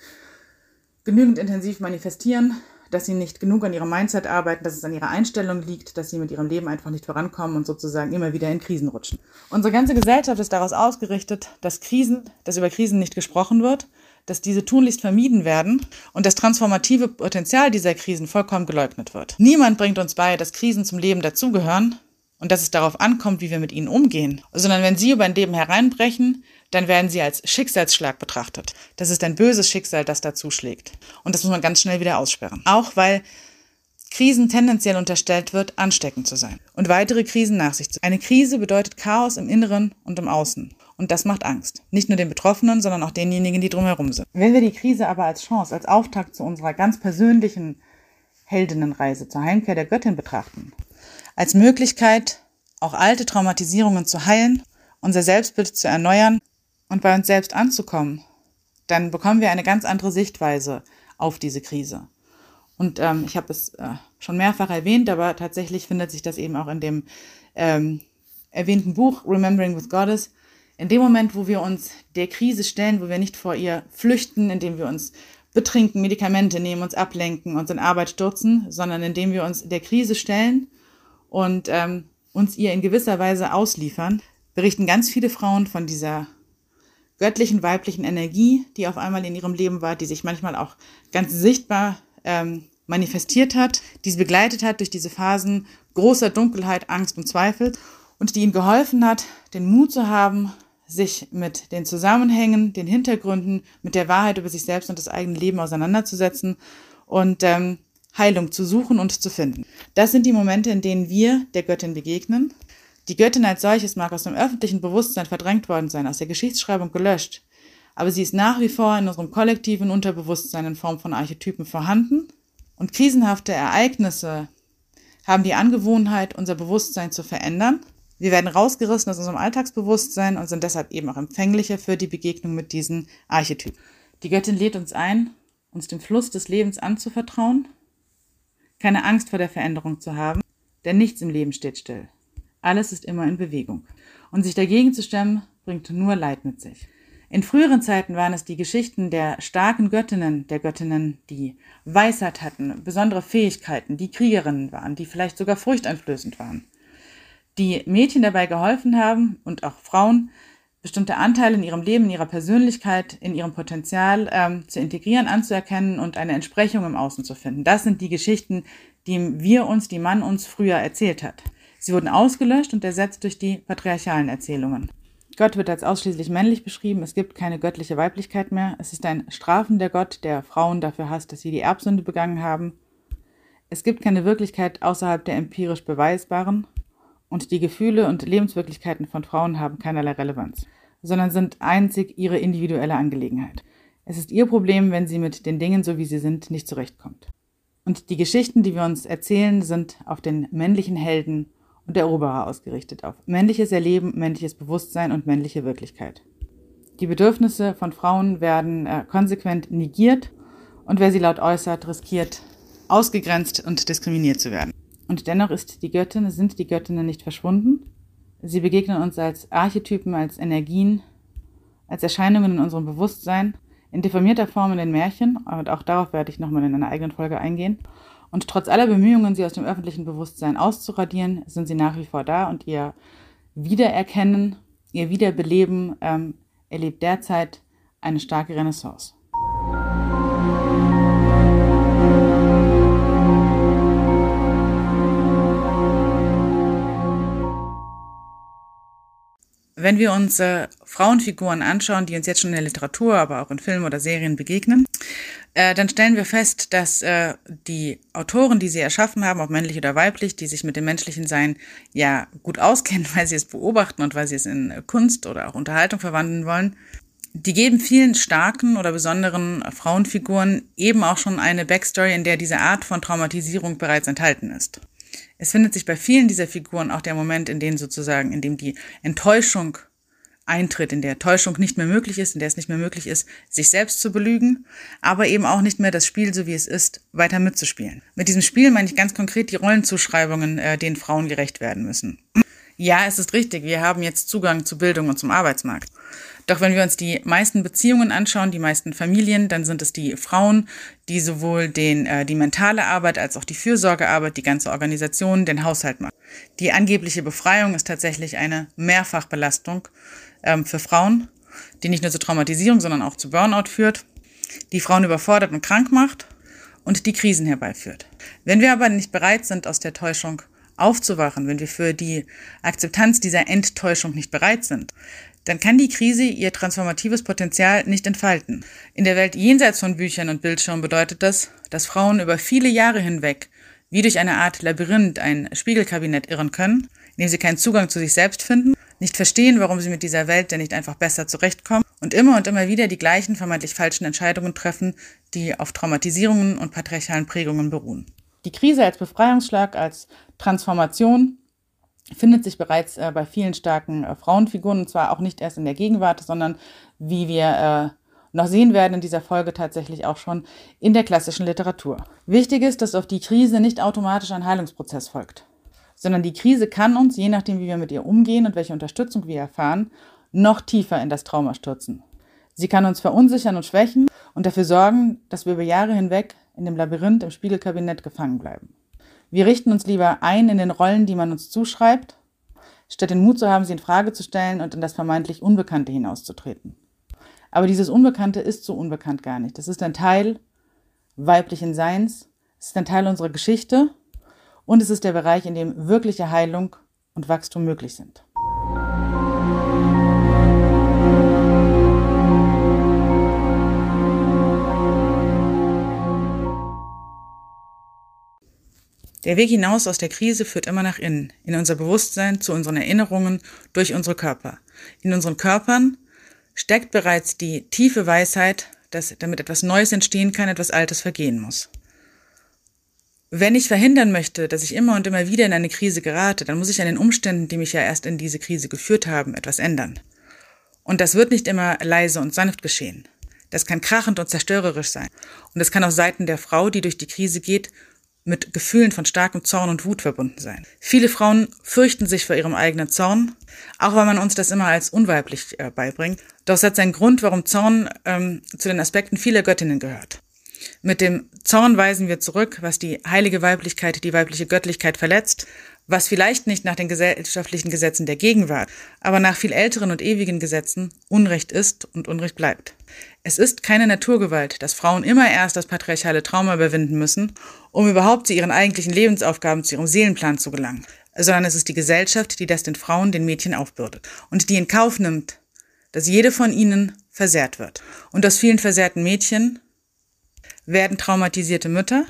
genügend intensiv manifestieren, dass sie nicht genug an ihrem Mindset arbeiten, dass es an ihrer Einstellung liegt, dass sie mit ihrem Leben einfach nicht vorankommen und sozusagen immer wieder in Krisen rutschen. Unsere ganze Gesellschaft ist daraus ausgerichtet, dass Krisen, dass über Krisen nicht gesprochen wird, dass diese tunlichst vermieden werden und das transformative Potenzial dieser Krisen vollkommen geleugnet wird. Niemand bringt uns bei, dass Krisen zum Leben dazugehören und dass es darauf ankommt, wie wir mit ihnen umgehen, sondern wenn sie über ein Leben hereinbrechen, dann werden sie als Schicksalsschlag betrachtet. Das ist ein böses Schicksal, das dazu schlägt. Und das muss man ganz schnell wieder aussperren. Auch weil Krisen tendenziell unterstellt wird, ansteckend zu sein und weitere Krisen nach sich zu. Eine Krise bedeutet Chaos im Inneren und im Außen. Und das macht Angst. Nicht nur den Betroffenen, sondern auch denjenigen, die drumherum sind. Wenn wir die Krise aber als Chance, als Auftakt zu unserer ganz persönlichen Heldinnenreise zur Heimkehr der Göttin betrachten, als Möglichkeit, auch alte Traumatisierungen zu heilen, unser Selbstbild zu erneuern und bei uns selbst anzukommen, dann bekommen wir eine ganz andere Sichtweise auf diese Krise. Und ähm, ich habe es äh, schon mehrfach erwähnt, aber tatsächlich findet sich das eben auch in dem ähm, erwähnten Buch Remembering with Goddess. In dem Moment, wo wir uns der Krise stellen, wo wir nicht vor ihr flüchten, indem wir uns betrinken, Medikamente nehmen, uns ablenken, uns in Arbeit stürzen, sondern indem wir uns der Krise stellen und ähm, uns ihr in gewisser Weise ausliefern, berichten ganz viele Frauen von dieser göttlichen weiblichen Energie, die auf einmal in ihrem Leben war, die sich manchmal auch ganz sichtbar ähm, manifestiert hat, die sie begleitet hat durch diese Phasen großer Dunkelheit, Angst und Zweifel und die ihnen geholfen hat, den Mut zu haben, sich mit den Zusammenhängen, den Hintergründen, mit der Wahrheit über sich selbst und das eigene Leben auseinanderzusetzen und ähm, Heilung zu suchen und zu finden. Das sind die Momente, in denen wir der Göttin begegnen die Göttin als solches mag aus dem öffentlichen Bewusstsein verdrängt worden sein, aus der Geschichtsschreibung gelöscht, aber sie ist nach wie vor in unserem kollektiven Unterbewusstsein in Form von Archetypen vorhanden und krisenhafte Ereignisse haben die Angewohnheit, unser Bewusstsein zu verändern. Wir werden rausgerissen aus unserem Alltagsbewusstsein und sind deshalb eben auch empfänglicher für die Begegnung mit diesen Archetypen. Die Göttin lädt uns ein, uns dem Fluss des Lebens anzuvertrauen, keine Angst vor der Veränderung zu haben, denn nichts im Leben steht still. Alles ist immer in Bewegung. Und sich dagegen zu stemmen, bringt nur Leid mit sich. In früheren Zeiten waren es die Geschichten der starken Göttinnen, der Göttinnen, die Weisheit hatten, besondere Fähigkeiten, die Kriegerinnen waren, die vielleicht sogar furchteinflößend waren, die Mädchen dabei geholfen haben und auch Frauen, bestimmte Anteile in ihrem Leben, in ihrer Persönlichkeit, in ihrem Potenzial ähm, zu integrieren, anzuerkennen und eine Entsprechung im Außen zu finden. Das sind die Geschichten, die wir uns, die Mann uns früher erzählt hat. Sie wurden ausgelöscht und ersetzt durch die patriarchalen Erzählungen. Gott wird als ausschließlich männlich beschrieben. Es gibt keine göttliche Weiblichkeit mehr. Es ist ein strafender Gott, der Frauen dafür hasst, dass sie die Erbsünde begangen haben. Es gibt keine Wirklichkeit außerhalb der empirisch beweisbaren. Und die Gefühle und Lebenswirklichkeiten von Frauen haben keinerlei Relevanz, sondern sind einzig ihre individuelle Angelegenheit. Es ist ihr Problem, wenn sie mit den Dingen, so wie sie sind, nicht zurechtkommt. Und die Geschichten, die wir uns erzählen, sind auf den männlichen Helden und Eroberer ausgerichtet auf männliches Erleben, männliches Bewusstsein und männliche Wirklichkeit. Die Bedürfnisse von Frauen werden äh, konsequent negiert und wer sie laut äußert, riskiert, ausgegrenzt und diskriminiert zu werden. Und dennoch ist die Göttin, sind die Göttinnen nicht verschwunden. Sie begegnen uns als Archetypen, als Energien, als Erscheinungen in unserem Bewusstsein, in deformierter Form in den Märchen, und auch darauf werde ich nochmal in einer eigenen Folge eingehen. Und trotz aller Bemühungen, sie aus dem öffentlichen Bewusstsein auszuradieren, sind sie nach wie vor da und ihr Wiedererkennen, ihr Wiederbeleben ähm, erlebt derzeit eine starke Renaissance. Wenn wir uns äh, Frauenfiguren anschauen, die uns jetzt schon in der Literatur, aber auch in Filmen oder Serien begegnen, äh, dann stellen wir fest, dass äh, die Autoren, die sie erschaffen haben, ob männlich oder weiblich, die sich mit dem menschlichen Sein ja gut auskennen, weil sie es beobachten und weil sie es in Kunst oder auch Unterhaltung verwandeln wollen, die geben vielen starken oder besonderen Frauenfiguren eben auch schon eine Backstory, in der diese Art von Traumatisierung bereits enthalten ist. Es findet sich bei vielen dieser Figuren auch der Moment, in dem sozusagen, in dem die Enttäuschung eintritt, in der Täuschung nicht mehr möglich ist, in der es nicht mehr möglich ist, sich selbst zu belügen, aber eben auch nicht mehr das Spiel, so wie es ist, weiter mitzuspielen. Mit diesem Spiel meine ich ganz konkret die Rollenzuschreibungen, äh, denen Frauen gerecht werden müssen. Ja, es ist richtig, wir haben jetzt Zugang zu Bildung und zum Arbeitsmarkt. Doch wenn wir uns die meisten Beziehungen anschauen, die meisten Familien, dann sind es die Frauen, die sowohl den, äh, die mentale Arbeit als auch die Fürsorgearbeit, die ganze Organisation, den Haushalt machen. Die angebliche Befreiung ist tatsächlich eine Mehrfachbelastung ähm, für Frauen, die nicht nur zur Traumatisierung, sondern auch zu Burnout führt, die Frauen überfordert und krank macht und die Krisen herbeiführt. Wenn wir aber nicht bereit sind, aus der Täuschung aufzuwachen, wenn wir für die Akzeptanz dieser Enttäuschung nicht bereit sind, dann kann die Krise ihr transformatives Potenzial nicht entfalten. In der Welt jenseits von Büchern und Bildschirmen bedeutet das, dass Frauen über viele Jahre hinweg wie durch eine Art Labyrinth ein Spiegelkabinett irren können, indem sie keinen Zugang zu sich selbst finden, nicht verstehen, warum sie mit dieser Welt denn nicht einfach besser zurechtkommen und immer und immer wieder die gleichen vermeintlich falschen Entscheidungen treffen, die auf Traumatisierungen und patriarchalen Prägungen beruhen. Die Krise als Befreiungsschlag, als Transformation findet sich bereits äh, bei vielen starken äh, Frauenfiguren, und zwar auch nicht erst in der Gegenwart, sondern wie wir äh, noch sehen werden in dieser Folge tatsächlich auch schon in der klassischen Literatur. Wichtig ist, dass auf die Krise nicht automatisch ein Heilungsprozess folgt, sondern die Krise kann uns, je nachdem, wie wir mit ihr umgehen und welche Unterstützung wir erfahren, noch tiefer in das Trauma stürzen. Sie kann uns verunsichern und schwächen und dafür sorgen, dass wir über Jahre hinweg in dem Labyrinth im Spiegelkabinett gefangen bleiben. Wir richten uns lieber ein in den Rollen, die man uns zuschreibt, statt den Mut zu haben, sie in Frage zu stellen und in das vermeintlich Unbekannte hinauszutreten. Aber dieses Unbekannte ist so unbekannt gar nicht. Das ist ein Teil weiblichen Seins, es ist ein Teil unserer Geschichte und es ist der Bereich, in dem wirkliche Heilung und Wachstum möglich sind. Der Weg hinaus aus der Krise führt immer nach innen, in unser Bewusstsein, zu unseren Erinnerungen, durch unsere Körper. In unseren Körpern steckt bereits die tiefe Weisheit, dass damit etwas Neues entstehen kann, etwas Altes vergehen muss. Wenn ich verhindern möchte, dass ich immer und immer wieder in eine Krise gerate, dann muss ich an den Umständen, die mich ja erst in diese Krise geführt haben, etwas ändern. Und das wird nicht immer leise und sanft geschehen. Das kann krachend und zerstörerisch sein. Und es kann auf Seiten der Frau, die durch die Krise geht, mit Gefühlen von starkem Zorn und Wut verbunden sein. Viele Frauen fürchten sich vor ihrem eigenen Zorn, auch weil man uns das immer als unweiblich äh, beibringt. Doch es hat seinen Grund, warum Zorn ähm, zu den Aspekten vieler Göttinnen gehört. Mit dem Zorn weisen wir zurück, was die heilige Weiblichkeit, die weibliche Göttlichkeit verletzt, was vielleicht nicht nach den gesellschaftlichen Gesetzen der Gegenwart, aber nach viel älteren und ewigen Gesetzen Unrecht ist und Unrecht bleibt. Es ist keine Naturgewalt, dass Frauen immer erst das patriarchale Trauma überwinden müssen, um überhaupt zu ihren eigentlichen Lebensaufgaben, zu ihrem Seelenplan zu gelangen, sondern es ist die Gesellschaft, die das den Frauen, den Mädchen aufbürdet und die in Kauf nimmt, dass jede von ihnen versehrt wird. Und aus vielen versehrten Mädchen werden traumatisierte Mütter,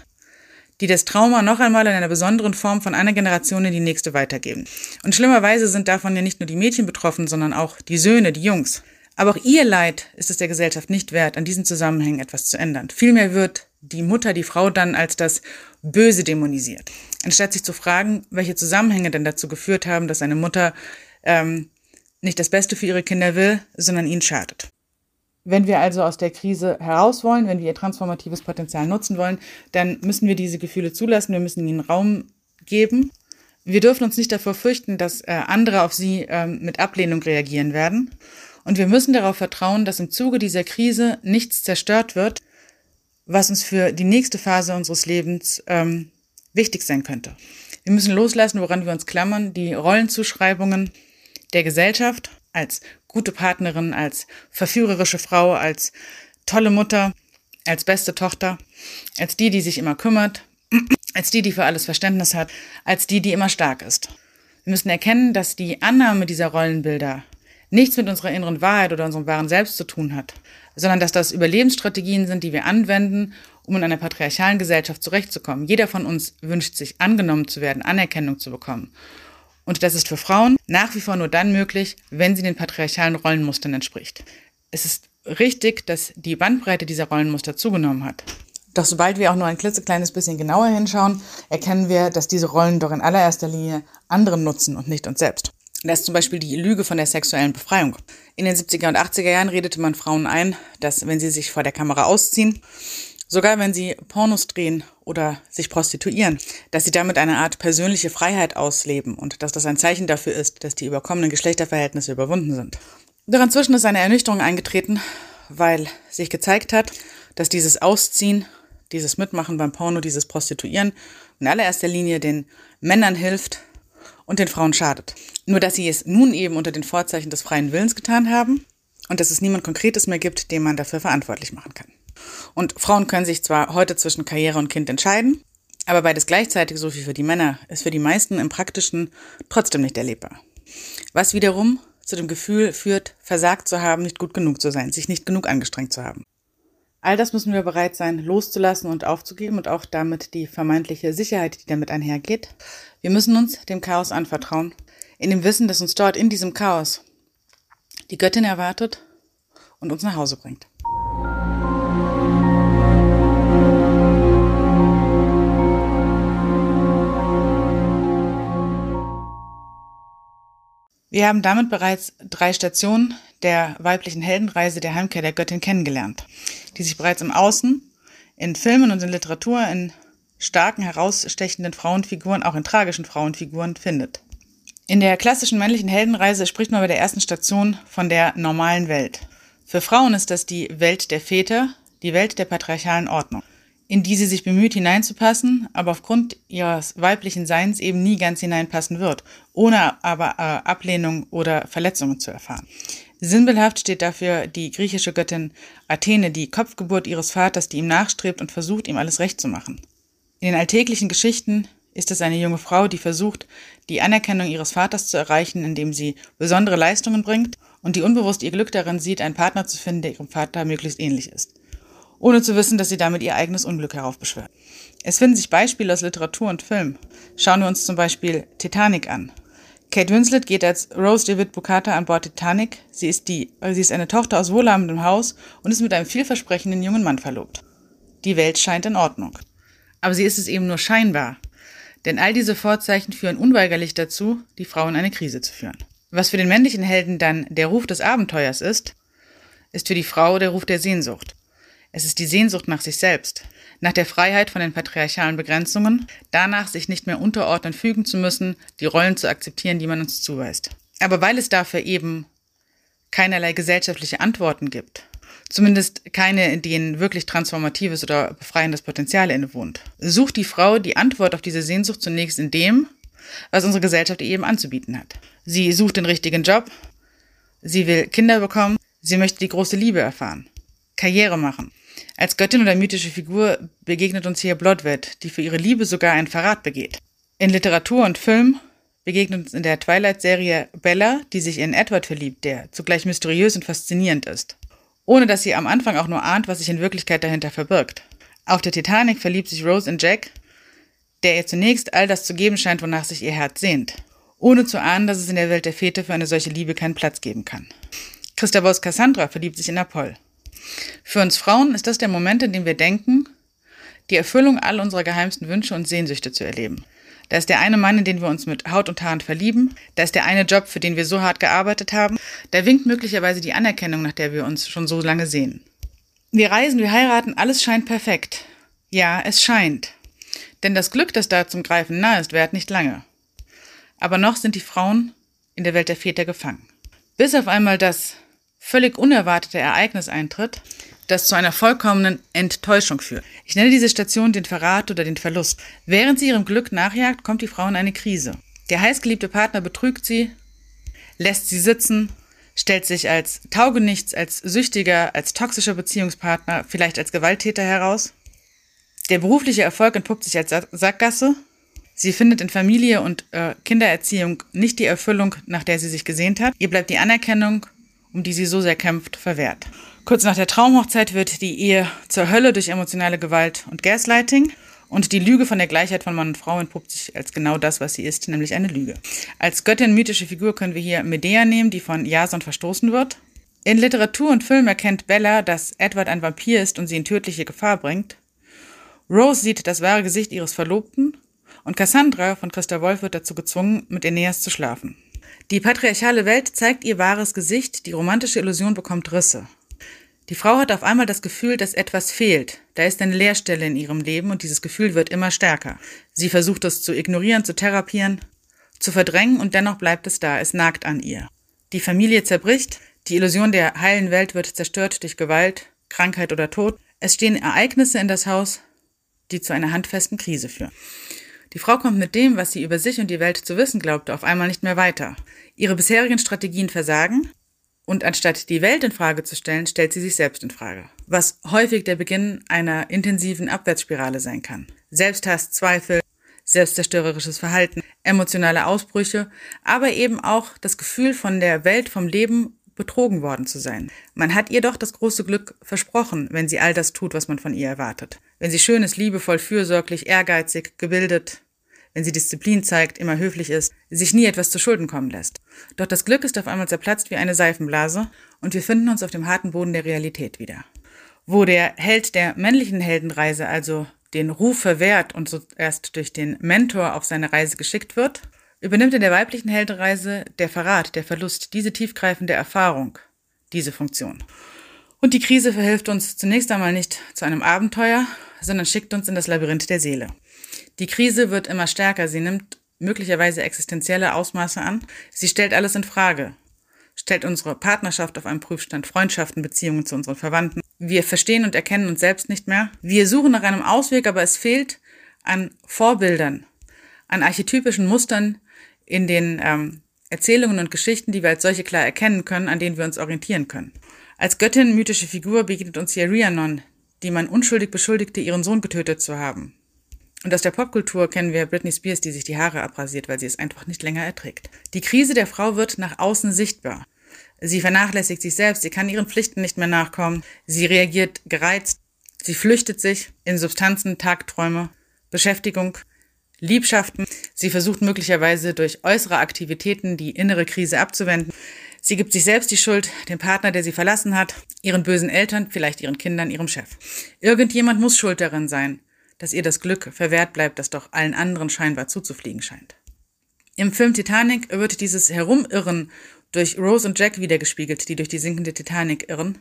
die das Trauma noch einmal in einer besonderen Form von einer Generation in die nächste weitergeben. Und schlimmerweise sind davon ja nicht nur die Mädchen betroffen, sondern auch die Söhne, die Jungs. Aber auch ihr Leid ist es der Gesellschaft nicht wert, an diesen Zusammenhängen etwas zu ändern. Vielmehr wird die Mutter, die Frau dann als das Böse dämonisiert. anstatt sich zu fragen, welche Zusammenhänge denn dazu geführt haben, dass eine Mutter ähm, nicht das Beste für ihre Kinder will, sondern ihnen schadet. Wenn wir also aus der Krise heraus wollen, wenn wir ihr transformatives Potenzial nutzen wollen, dann müssen wir diese Gefühle zulassen, wir müssen ihnen Raum geben. Wir dürfen uns nicht davor fürchten, dass äh, andere auf sie ähm, mit Ablehnung reagieren werden. Und wir müssen darauf vertrauen, dass im Zuge dieser Krise nichts zerstört wird, was uns für die nächste Phase unseres Lebens ähm, wichtig sein könnte. Wir müssen loslassen, woran wir uns klammern, die Rollenzuschreibungen der Gesellschaft als gute Partnerin, als verführerische Frau, als tolle Mutter, als beste Tochter, als die, die sich immer kümmert, als die, die für alles Verständnis hat, als die, die immer stark ist. Wir müssen erkennen, dass die Annahme dieser Rollenbilder nichts mit unserer inneren Wahrheit oder unserem wahren Selbst zu tun hat, sondern dass das Überlebensstrategien sind, die wir anwenden, um in einer patriarchalen Gesellschaft zurechtzukommen. Jeder von uns wünscht sich, angenommen zu werden, Anerkennung zu bekommen. Und das ist für Frauen nach wie vor nur dann möglich, wenn sie den patriarchalen Rollenmustern entspricht. Es ist richtig, dass die Bandbreite dieser Rollenmuster zugenommen hat. Doch sobald wir auch nur ein klitzekleines bisschen genauer hinschauen, erkennen wir, dass diese Rollen doch in allererster Linie anderen nutzen und nicht uns selbst. Das ist zum Beispiel die Lüge von der sexuellen Befreiung. In den 70er und 80er Jahren redete man Frauen ein, dass wenn sie sich vor der Kamera ausziehen, sogar wenn sie Pornos drehen oder sich prostituieren, dass sie damit eine Art persönliche Freiheit ausleben und dass das ein Zeichen dafür ist, dass die überkommenen Geschlechterverhältnisse überwunden sind. Doch inzwischen ist eine Ernüchterung eingetreten, weil sich gezeigt hat, dass dieses Ausziehen, dieses Mitmachen beim Porno, dieses Prostituieren in allererster Linie den Männern hilft, und den Frauen schadet. Nur dass sie es nun eben unter den Vorzeichen des freien Willens getan haben und dass es niemand Konkretes mehr gibt, den man dafür verantwortlich machen kann. Und Frauen können sich zwar heute zwischen Karriere und Kind entscheiden, aber beides gleichzeitig, so wie für die Männer, ist für die meisten im Praktischen trotzdem nicht erlebbar. Was wiederum zu dem Gefühl führt, versagt zu haben, nicht gut genug zu sein, sich nicht genug angestrengt zu haben. All das müssen wir bereit sein, loszulassen und aufzugeben und auch damit die vermeintliche Sicherheit, die damit einhergeht. Wir müssen uns dem Chaos anvertrauen, in dem Wissen, dass uns dort in diesem Chaos die Göttin erwartet und uns nach Hause bringt. Wir haben damit bereits drei Stationen der weiblichen Heldenreise der Heimkehr der Göttin kennengelernt, die sich bereits im Außen, in Filmen und in Literatur, in starken, herausstechenden Frauenfiguren, auch in tragischen Frauenfiguren findet. In der klassischen männlichen Heldenreise spricht man bei der ersten Station von der normalen Welt. Für Frauen ist das die Welt der Väter, die Welt der patriarchalen Ordnung, in die sie sich bemüht hineinzupassen, aber aufgrund ihres weiblichen Seins eben nie ganz hineinpassen wird, ohne aber äh, Ablehnung oder Verletzungen zu erfahren. Sinnbildhaft steht dafür die griechische Göttin Athene, die Kopfgeburt ihres Vaters, die ihm nachstrebt und versucht, ihm alles recht zu machen. In den alltäglichen Geschichten ist es eine junge Frau, die versucht, die Anerkennung ihres Vaters zu erreichen, indem sie besondere Leistungen bringt und die unbewusst ihr Glück darin sieht, einen Partner zu finden, der ihrem Vater möglichst ähnlich ist, ohne zu wissen, dass sie damit ihr eigenes Unglück heraufbeschwört. Es finden sich Beispiele aus Literatur und Film. Schauen wir uns zum Beispiel Titanic an. Kate Winslet geht als Rose David Bukata an Bord Titanic. Sie ist, die, sie ist eine Tochter aus wohlhabendem Haus und ist mit einem vielversprechenden jungen Mann verlobt. Die Welt scheint in Ordnung. Aber sie ist es eben nur scheinbar. Denn all diese Vorzeichen führen unweigerlich dazu, die Frau in eine Krise zu führen. Was für den männlichen Helden dann der Ruf des Abenteuers ist, ist für die Frau der Ruf der Sehnsucht. Es ist die Sehnsucht nach sich selbst, nach der Freiheit von den patriarchalen Begrenzungen, danach sich nicht mehr unterordnen fügen zu müssen, die Rollen zu akzeptieren, die man uns zuweist. Aber weil es dafür eben keinerlei gesellschaftliche Antworten gibt, Zumindest keine, in denen wirklich transformatives oder befreiendes Potenzial innewohnt. Sucht die Frau die Antwort auf diese Sehnsucht zunächst in dem, was unsere Gesellschaft eben anzubieten hat. Sie sucht den richtigen Job, sie will Kinder bekommen, sie möchte die große Liebe erfahren, Karriere machen. Als Göttin oder mythische Figur begegnet uns hier Blodwet, die für ihre Liebe sogar einen Verrat begeht. In Literatur und Film begegnet uns in der Twilight-Serie Bella, die sich in Edward verliebt, der zugleich mysteriös und faszinierend ist ohne dass sie am Anfang auch nur ahnt, was sich in Wirklichkeit dahinter verbirgt. Auf der Titanic verliebt sich Rose in Jack, der ihr zunächst all das zu geben scheint, wonach sich ihr Herz sehnt, ohne zu ahnen, dass es in der Welt der Fete für eine solche Liebe keinen Platz geben kann. Christopher Cassandra verliebt sich in Apoll. Für uns Frauen ist das der Moment, in dem wir denken, die Erfüllung all unserer geheimsten Wünsche und Sehnsüchte zu erleben. Da ist der eine Mann, in den wir uns mit Haut und Haaren verlieben. Da ist der eine Job, für den wir so hart gearbeitet haben. Da winkt möglicherweise die Anerkennung, nach der wir uns schon so lange sehen. Wir reisen, wir heiraten, alles scheint perfekt. Ja, es scheint. Denn das Glück, das da zum Greifen nahe ist, währt nicht lange. Aber noch sind die Frauen in der Welt der Väter gefangen. Bis auf einmal das völlig unerwartete Ereignis eintritt, das zu einer vollkommenen Enttäuschung führt. Ich nenne diese Station den Verrat oder den Verlust. Während sie ihrem Glück nachjagt, kommt die Frau in eine Krise. Der heißgeliebte Partner betrügt sie, lässt sie sitzen, stellt sich als taugenichts, als süchtiger, als toxischer Beziehungspartner, vielleicht als Gewalttäter heraus. Der berufliche Erfolg entpuppt sich als Sackgasse. Sie findet in Familie und äh, Kindererziehung nicht die Erfüllung, nach der sie sich gesehnt hat. Ihr bleibt die Anerkennung, um die sie so sehr kämpft, verwehrt. Kurz nach der Traumhochzeit wird die Ehe zur Hölle durch emotionale Gewalt und Gaslighting. Und die Lüge von der Gleichheit von Mann und Frau entpuppt sich als genau das, was sie ist, nämlich eine Lüge. Als Göttin mythische Figur können wir hier Medea nehmen, die von Jason verstoßen wird. In Literatur und Film erkennt Bella, dass Edward ein Vampir ist und sie in tödliche Gefahr bringt. Rose sieht das wahre Gesicht ihres Verlobten und Cassandra von Christa Wolf wird dazu gezwungen, mit Aeneas zu schlafen. Die patriarchale Welt zeigt ihr wahres Gesicht, die romantische Illusion bekommt Risse. Die Frau hat auf einmal das Gefühl, dass etwas fehlt. Da ist eine Leerstelle in ihrem Leben und dieses Gefühl wird immer stärker. Sie versucht es zu ignorieren, zu therapieren, zu verdrängen und dennoch bleibt es da. Es nagt an ihr. Die Familie zerbricht. Die Illusion der heilen Welt wird zerstört durch Gewalt, Krankheit oder Tod. Es stehen Ereignisse in das Haus, die zu einer handfesten Krise führen. Die Frau kommt mit dem, was sie über sich und die Welt zu wissen glaubte, auf einmal nicht mehr weiter. Ihre bisherigen Strategien versagen und anstatt die Welt in Frage zu stellen, stellt sie sich selbst in Frage. Was häufig der Beginn einer intensiven Abwärtsspirale sein kann. Selbsthass, Zweifel, selbstzerstörerisches Verhalten, emotionale Ausbrüche, aber eben auch das Gefühl von der Welt, vom Leben betrogen worden zu sein. Man hat ihr doch das große Glück versprochen, wenn sie all das tut, was man von ihr erwartet. Wenn sie schön ist, liebevoll, fürsorglich, ehrgeizig, gebildet, wenn sie Disziplin zeigt, immer höflich ist, sich nie etwas zu Schulden kommen lässt. Doch das Glück ist auf einmal zerplatzt wie eine Seifenblase und wir finden uns auf dem harten Boden der Realität wieder. Wo der Held der männlichen Heldenreise also den Ruf verwehrt und so erst durch den Mentor auf seine Reise geschickt wird, übernimmt in der weiblichen Heldenreise der Verrat, der Verlust, diese tiefgreifende Erfahrung, diese Funktion. Und die Krise verhilft uns zunächst einmal nicht zu einem Abenteuer, sondern schickt uns in das Labyrinth der Seele. Die Krise wird immer stärker. Sie nimmt möglicherweise existenzielle Ausmaße an. Sie stellt alles in Frage. Stellt unsere Partnerschaft auf einen Prüfstand, Freundschaften, Beziehungen zu unseren Verwandten. Wir verstehen und erkennen uns selbst nicht mehr. Wir suchen nach einem Ausweg, aber es fehlt an Vorbildern, an archetypischen Mustern in den ähm, Erzählungen und Geschichten, die wir als solche klar erkennen können, an denen wir uns orientieren können. Als Göttin mythische Figur begegnet uns hier Rhiannon, die man unschuldig beschuldigte, ihren Sohn getötet zu haben. Und aus der Popkultur kennen wir Britney Spears, die sich die Haare abrasiert, weil sie es einfach nicht länger erträgt. Die Krise der Frau wird nach außen sichtbar. Sie vernachlässigt sich selbst, sie kann ihren Pflichten nicht mehr nachkommen, sie reagiert gereizt, sie flüchtet sich in Substanzen, Tagträume, Beschäftigung, Liebschaften. Sie versucht möglicherweise durch äußere Aktivitäten die innere Krise abzuwenden. Sie gibt sich selbst die Schuld, dem Partner, der sie verlassen hat, ihren bösen Eltern, vielleicht ihren Kindern, ihrem Chef. Irgendjemand muss schuld darin sein dass ihr das Glück verwehrt bleibt, das doch allen anderen scheinbar zuzufliegen scheint. Im Film Titanic wird dieses Herumirren durch Rose und Jack wiedergespiegelt, die durch die sinkende Titanic irren.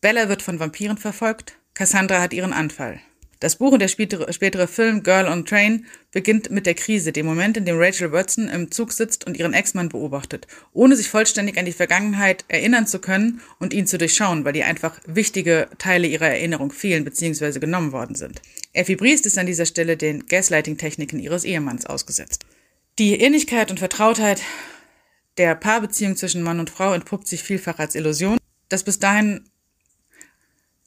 Bella wird von Vampiren verfolgt, Cassandra hat ihren Anfall. Das Buch und der spätere, Film Girl on Train beginnt mit der Krise, dem Moment, in dem Rachel Watson im Zug sitzt und ihren Ex-Mann beobachtet, ohne sich vollständig an die Vergangenheit erinnern zu können und ihn zu durchschauen, weil ihr einfach wichtige Teile ihrer Erinnerung fehlen bzw. genommen worden sind. Effie Briest ist an dieser Stelle den Gaslighting-Techniken ihres Ehemanns ausgesetzt. Die Ähnlichkeit und Vertrautheit der Paarbeziehung zwischen Mann und Frau entpuppt sich vielfach als Illusion. Das bis dahin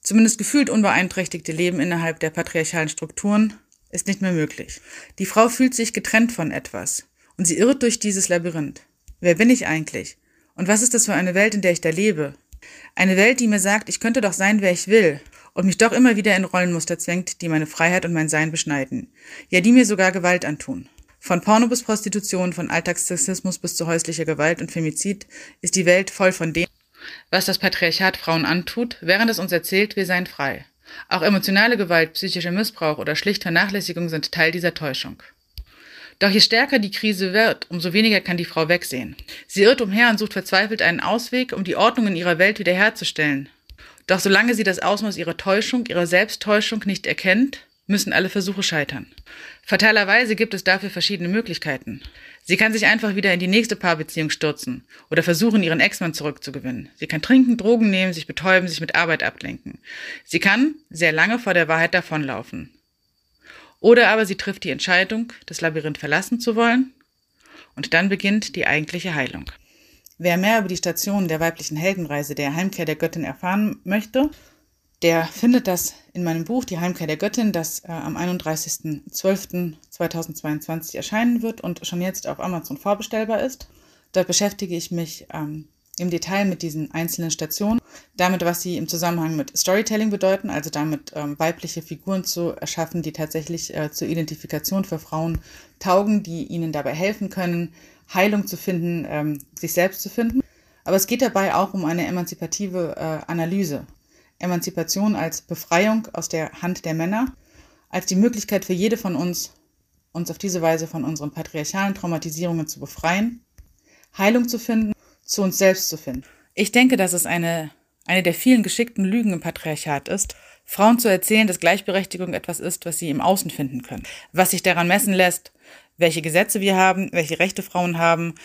zumindest gefühlt unbeeinträchtigte Leben innerhalb der patriarchalen Strukturen ist nicht mehr möglich. Die Frau fühlt sich getrennt von etwas und sie irrt durch dieses Labyrinth. Wer bin ich eigentlich? Und was ist das für eine Welt, in der ich da lebe? Eine Welt, die mir sagt, ich könnte doch sein, wer ich will und mich doch immer wieder in Rollenmuster zwängt, die meine Freiheit und mein Sein beschneiden. Ja, die mir sogar Gewalt antun. Von Porno bis Prostitution, von Alltagssexismus bis zu häuslicher Gewalt und Femizid ist die Welt voll von dem, was das Patriarchat Frauen antut, während es uns erzählt, wir seien frei. Auch emotionale Gewalt, psychischer Missbrauch oder schlicht Vernachlässigung sind Teil dieser Täuschung. Doch je stärker die Krise wird, umso weniger kann die Frau wegsehen. Sie irrt umher und sucht verzweifelt einen Ausweg, um die Ordnung in ihrer Welt wiederherzustellen. Doch solange sie das Ausmaß ihrer Täuschung, ihrer Selbsttäuschung nicht erkennt, müssen alle Versuche scheitern. Fatalerweise gibt es dafür verschiedene Möglichkeiten. Sie kann sich einfach wieder in die nächste Paarbeziehung stürzen oder versuchen, ihren Ex-Mann zurückzugewinnen. Sie kann trinken, Drogen nehmen, sich betäuben, sich mit Arbeit ablenken. Sie kann sehr lange vor der Wahrheit davonlaufen. Oder aber sie trifft die Entscheidung, das Labyrinth verlassen zu wollen und dann beginnt die eigentliche Heilung. Wer mehr über die Stationen der weiblichen Heldenreise der Heimkehr der Göttin erfahren möchte, der findet das in meinem Buch Die Heimkehr der Göttin, das äh, am 31.12.2022 erscheinen wird und schon jetzt auf Amazon vorbestellbar ist. Dort beschäftige ich mich ähm, im Detail mit diesen einzelnen Stationen, damit, was sie im Zusammenhang mit Storytelling bedeuten, also damit ähm, weibliche Figuren zu erschaffen, die tatsächlich äh, zur Identifikation für Frauen taugen, die ihnen dabei helfen können, Heilung zu finden, ähm, sich selbst zu finden. Aber es geht dabei auch um eine emanzipative äh, Analyse. Emanzipation als Befreiung aus der Hand der Männer, als die Möglichkeit für jede von uns, uns auf diese Weise von unseren patriarchalen Traumatisierungen zu befreien, Heilung zu finden zu uns selbst zu finden. Ich denke, dass es eine, eine der vielen geschickten Lügen im Patriarchat ist, Frauen zu erzählen, dass Gleichberechtigung etwas ist, was sie im Außen finden können. Was sich daran messen lässt, welche Gesetze wir haben, welche Rechte Frauen haben,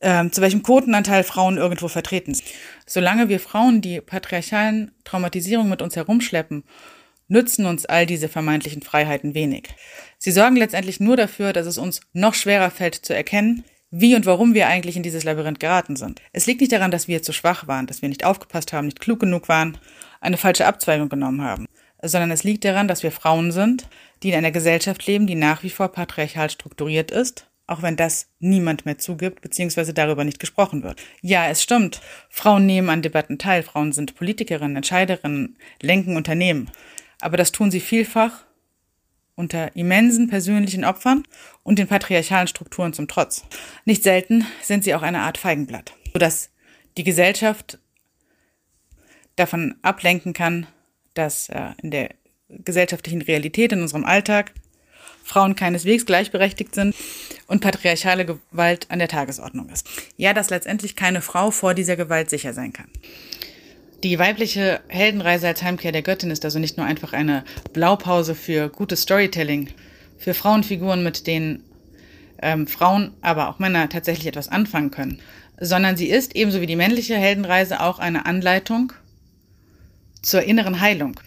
äh, zu welchem Quotenanteil Frauen irgendwo vertreten sind. Solange wir Frauen die patriarchalen Traumatisierungen mit uns herumschleppen, nützen uns all diese vermeintlichen Freiheiten wenig. Sie sorgen letztendlich nur dafür, dass es uns noch schwerer fällt zu erkennen, wie und warum wir eigentlich in dieses Labyrinth geraten sind. Es liegt nicht daran, dass wir zu schwach waren, dass wir nicht aufgepasst haben, nicht klug genug waren, eine falsche Abzweigung genommen haben, sondern es liegt daran, dass wir Frauen sind, die in einer Gesellschaft leben, die nach wie vor patriarchal strukturiert ist, auch wenn das niemand mehr zugibt, beziehungsweise darüber nicht gesprochen wird. Ja, es stimmt. Frauen nehmen an Debatten teil. Frauen sind Politikerinnen, Entscheiderinnen, lenken Unternehmen. Aber das tun sie vielfach unter immensen persönlichen Opfern und den patriarchalen Strukturen zum Trotz. Nicht selten sind sie auch eine Art Feigenblatt, sodass die Gesellschaft davon ablenken kann, dass äh, in der gesellschaftlichen Realität, in unserem Alltag, Frauen keineswegs gleichberechtigt sind und patriarchale Gewalt an der Tagesordnung ist. Ja, dass letztendlich keine Frau vor dieser Gewalt sicher sein kann. Die weibliche Heldenreise als Heimkehr der Göttin ist also nicht nur einfach eine Blaupause für gutes Storytelling, für Frauenfiguren, mit denen ähm, Frauen, aber auch Männer tatsächlich etwas anfangen können, sondern sie ist ebenso wie die männliche Heldenreise auch eine Anleitung zur inneren Heilung.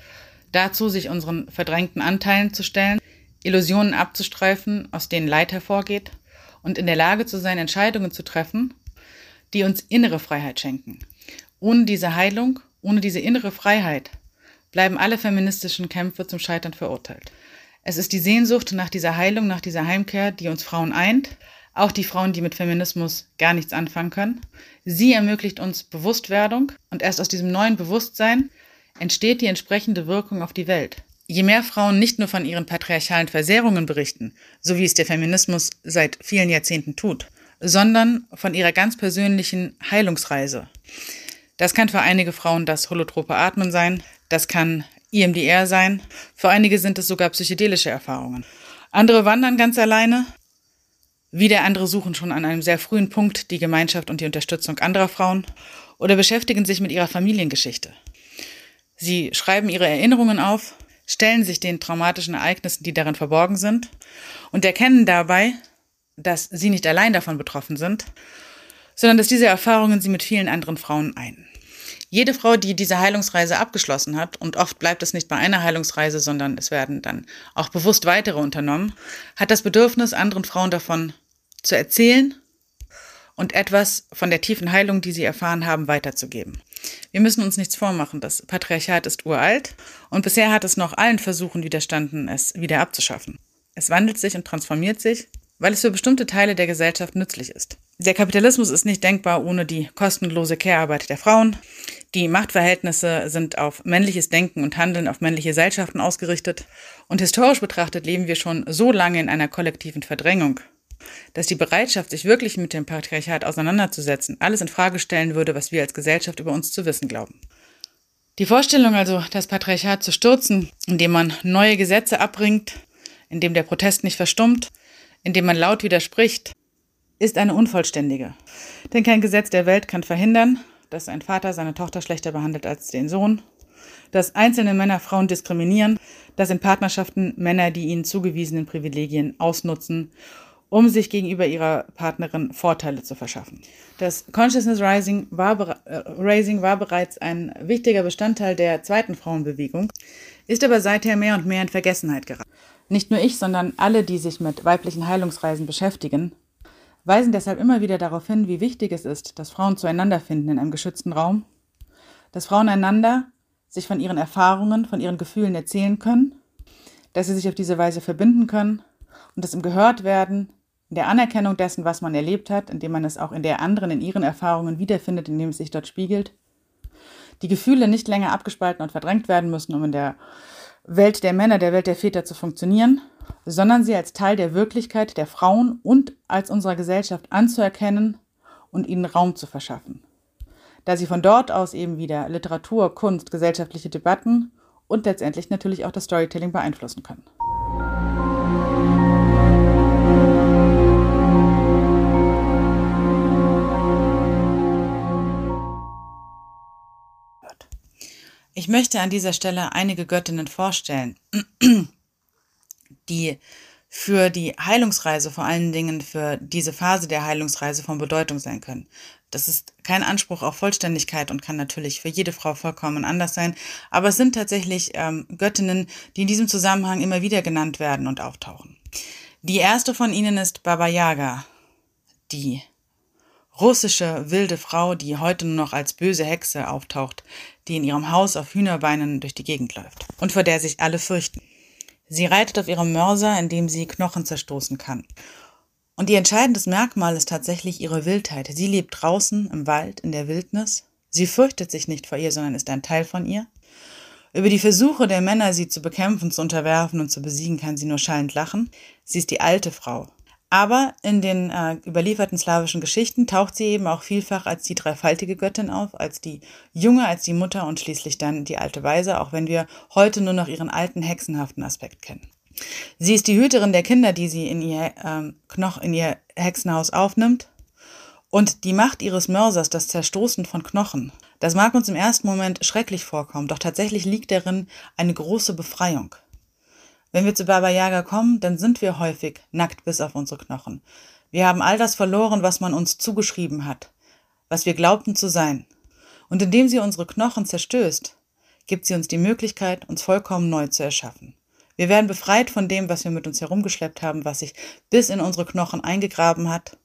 Dazu, sich unseren verdrängten Anteilen zu stellen, Illusionen abzustreifen, aus denen Leid hervorgeht und in der Lage zu sein, Entscheidungen zu treffen, die uns innere Freiheit schenken. Ohne diese Heilung, ohne diese innere Freiheit bleiben alle feministischen Kämpfe zum Scheitern verurteilt. Es ist die Sehnsucht nach dieser Heilung, nach dieser Heimkehr, die uns Frauen eint, auch die Frauen, die mit Feminismus gar nichts anfangen können. Sie ermöglicht uns Bewusstwerdung und erst aus diesem neuen Bewusstsein entsteht die entsprechende Wirkung auf die Welt. Je mehr Frauen nicht nur von ihren patriarchalen Versehrungen berichten, so wie es der Feminismus seit vielen Jahrzehnten tut, sondern von ihrer ganz persönlichen Heilungsreise, das kann für einige Frauen das holotrope Atmen sein, das kann EMDR sein, für einige sind es sogar psychedelische Erfahrungen. Andere wandern ganz alleine, wieder andere suchen schon an einem sehr frühen Punkt die Gemeinschaft und die Unterstützung anderer Frauen oder beschäftigen sich mit ihrer Familiengeschichte. Sie schreiben ihre Erinnerungen auf, stellen sich den traumatischen Ereignissen, die darin verborgen sind, und erkennen dabei, dass sie nicht allein davon betroffen sind, sondern dass diese Erfahrungen sie mit vielen anderen Frauen ein. Jede Frau, die diese Heilungsreise abgeschlossen hat, und oft bleibt es nicht bei einer Heilungsreise, sondern es werden dann auch bewusst weitere unternommen, hat das Bedürfnis, anderen Frauen davon zu erzählen und etwas von der tiefen Heilung, die sie erfahren haben, weiterzugeben. Wir müssen uns nichts vormachen. Das Patriarchat ist uralt und bisher hat es noch allen Versuchen widerstanden, es wieder abzuschaffen. Es wandelt sich und transformiert sich, weil es für bestimmte Teile der Gesellschaft nützlich ist. Der Kapitalismus ist nicht denkbar ohne die kostenlose Care-Arbeit der Frauen. Die Machtverhältnisse sind auf männliches Denken und Handeln auf männliche Gesellschaften ausgerichtet. Und historisch betrachtet leben wir schon so lange in einer kollektiven Verdrängung, dass die Bereitschaft, sich wirklich mit dem Patriarchat auseinanderzusetzen, alles in Frage stellen würde, was wir als Gesellschaft über uns zu wissen glauben. Die Vorstellung also, das Patriarchat zu stürzen, indem man neue Gesetze abbringt, indem der Protest nicht verstummt, indem man laut widerspricht, ist eine unvollständige. Denn kein Gesetz der Welt kann verhindern, dass ein Vater seine Tochter schlechter behandelt als den Sohn, dass einzelne Männer Frauen diskriminieren, dass in Partnerschaften Männer die ihnen zugewiesenen Privilegien ausnutzen, um sich gegenüber ihrer Partnerin Vorteile zu verschaffen. Das Consciousness Rising war, äh, Raising war bereits ein wichtiger Bestandteil der zweiten Frauenbewegung, ist aber seither mehr und mehr in Vergessenheit geraten. Nicht nur ich, sondern alle, die sich mit weiblichen Heilungsreisen beschäftigen, weisen deshalb immer wieder darauf hin, wie wichtig es ist, dass Frauen zueinander finden in einem geschützten Raum, dass Frauen einander sich von ihren Erfahrungen, von ihren Gefühlen erzählen können, dass sie sich auf diese Weise verbinden können und dass im Gehörtwerden, in der Anerkennung dessen, was man erlebt hat, indem man es auch in der anderen, in ihren Erfahrungen wiederfindet, indem es sich dort spiegelt, die Gefühle nicht länger abgespalten und verdrängt werden müssen, um in der Welt der Männer, der Welt der Väter zu funktionieren, sondern sie als Teil der Wirklichkeit der Frauen und als unserer Gesellschaft anzuerkennen und ihnen Raum zu verschaffen. Da sie von dort aus eben wieder Literatur, Kunst, gesellschaftliche Debatten und letztendlich natürlich auch das Storytelling beeinflussen können. Ich möchte an dieser Stelle einige Göttinnen vorstellen, die für die Heilungsreise, vor allen Dingen für diese Phase der Heilungsreise von Bedeutung sein können. Das ist kein Anspruch auf Vollständigkeit und kann natürlich für jede Frau vollkommen anders sein, aber es sind tatsächlich ähm, Göttinnen, die in diesem Zusammenhang immer wieder genannt werden und auftauchen. Die erste von ihnen ist Baba Yaga, die russische wilde Frau, die heute nur noch als böse Hexe auftaucht, die in ihrem Haus auf Hühnerbeinen durch die Gegend läuft und vor der sich alle fürchten. Sie reitet auf ihrem Mörser, indem sie Knochen zerstoßen kann. Und ihr entscheidendes Merkmal ist tatsächlich ihre Wildheit. Sie lebt draußen im Wald, in der Wildnis. Sie fürchtet sich nicht vor ihr, sondern ist ein Teil von ihr. Über die Versuche der Männer, sie zu bekämpfen, zu unterwerfen und zu besiegen, kann sie nur schallend lachen. Sie ist die alte Frau, aber in den äh, überlieferten slawischen Geschichten taucht sie eben auch vielfach als die dreifaltige Göttin auf, als die Junge, als die Mutter und schließlich dann die alte Weise, auch wenn wir heute nur noch ihren alten hexenhaften Aspekt kennen. Sie ist die Hüterin der Kinder, die sie in ihr, ähm, Knoch, in ihr Hexenhaus aufnimmt. Und die Macht ihres Mörsers, das Zerstoßen von Knochen, das mag uns im ersten Moment schrecklich vorkommen, doch tatsächlich liegt darin eine große Befreiung. Wenn wir zu Baba Yaga kommen, dann sind wir häufig nackt bis auf unsere Knochen. Wir haben all das verloren, was man uns zugeschrieben hat, was wir glaubten zu sein. Und indem sie unsere Knochen zerstößt, gibt sie uns die Möglichkeit, uns vollkommen neu zu erschaffen. Wir werden befreit von dem, was wir mit uns herumgeschleppt haben, was sich bis in unsere Knochen eingegraben hat,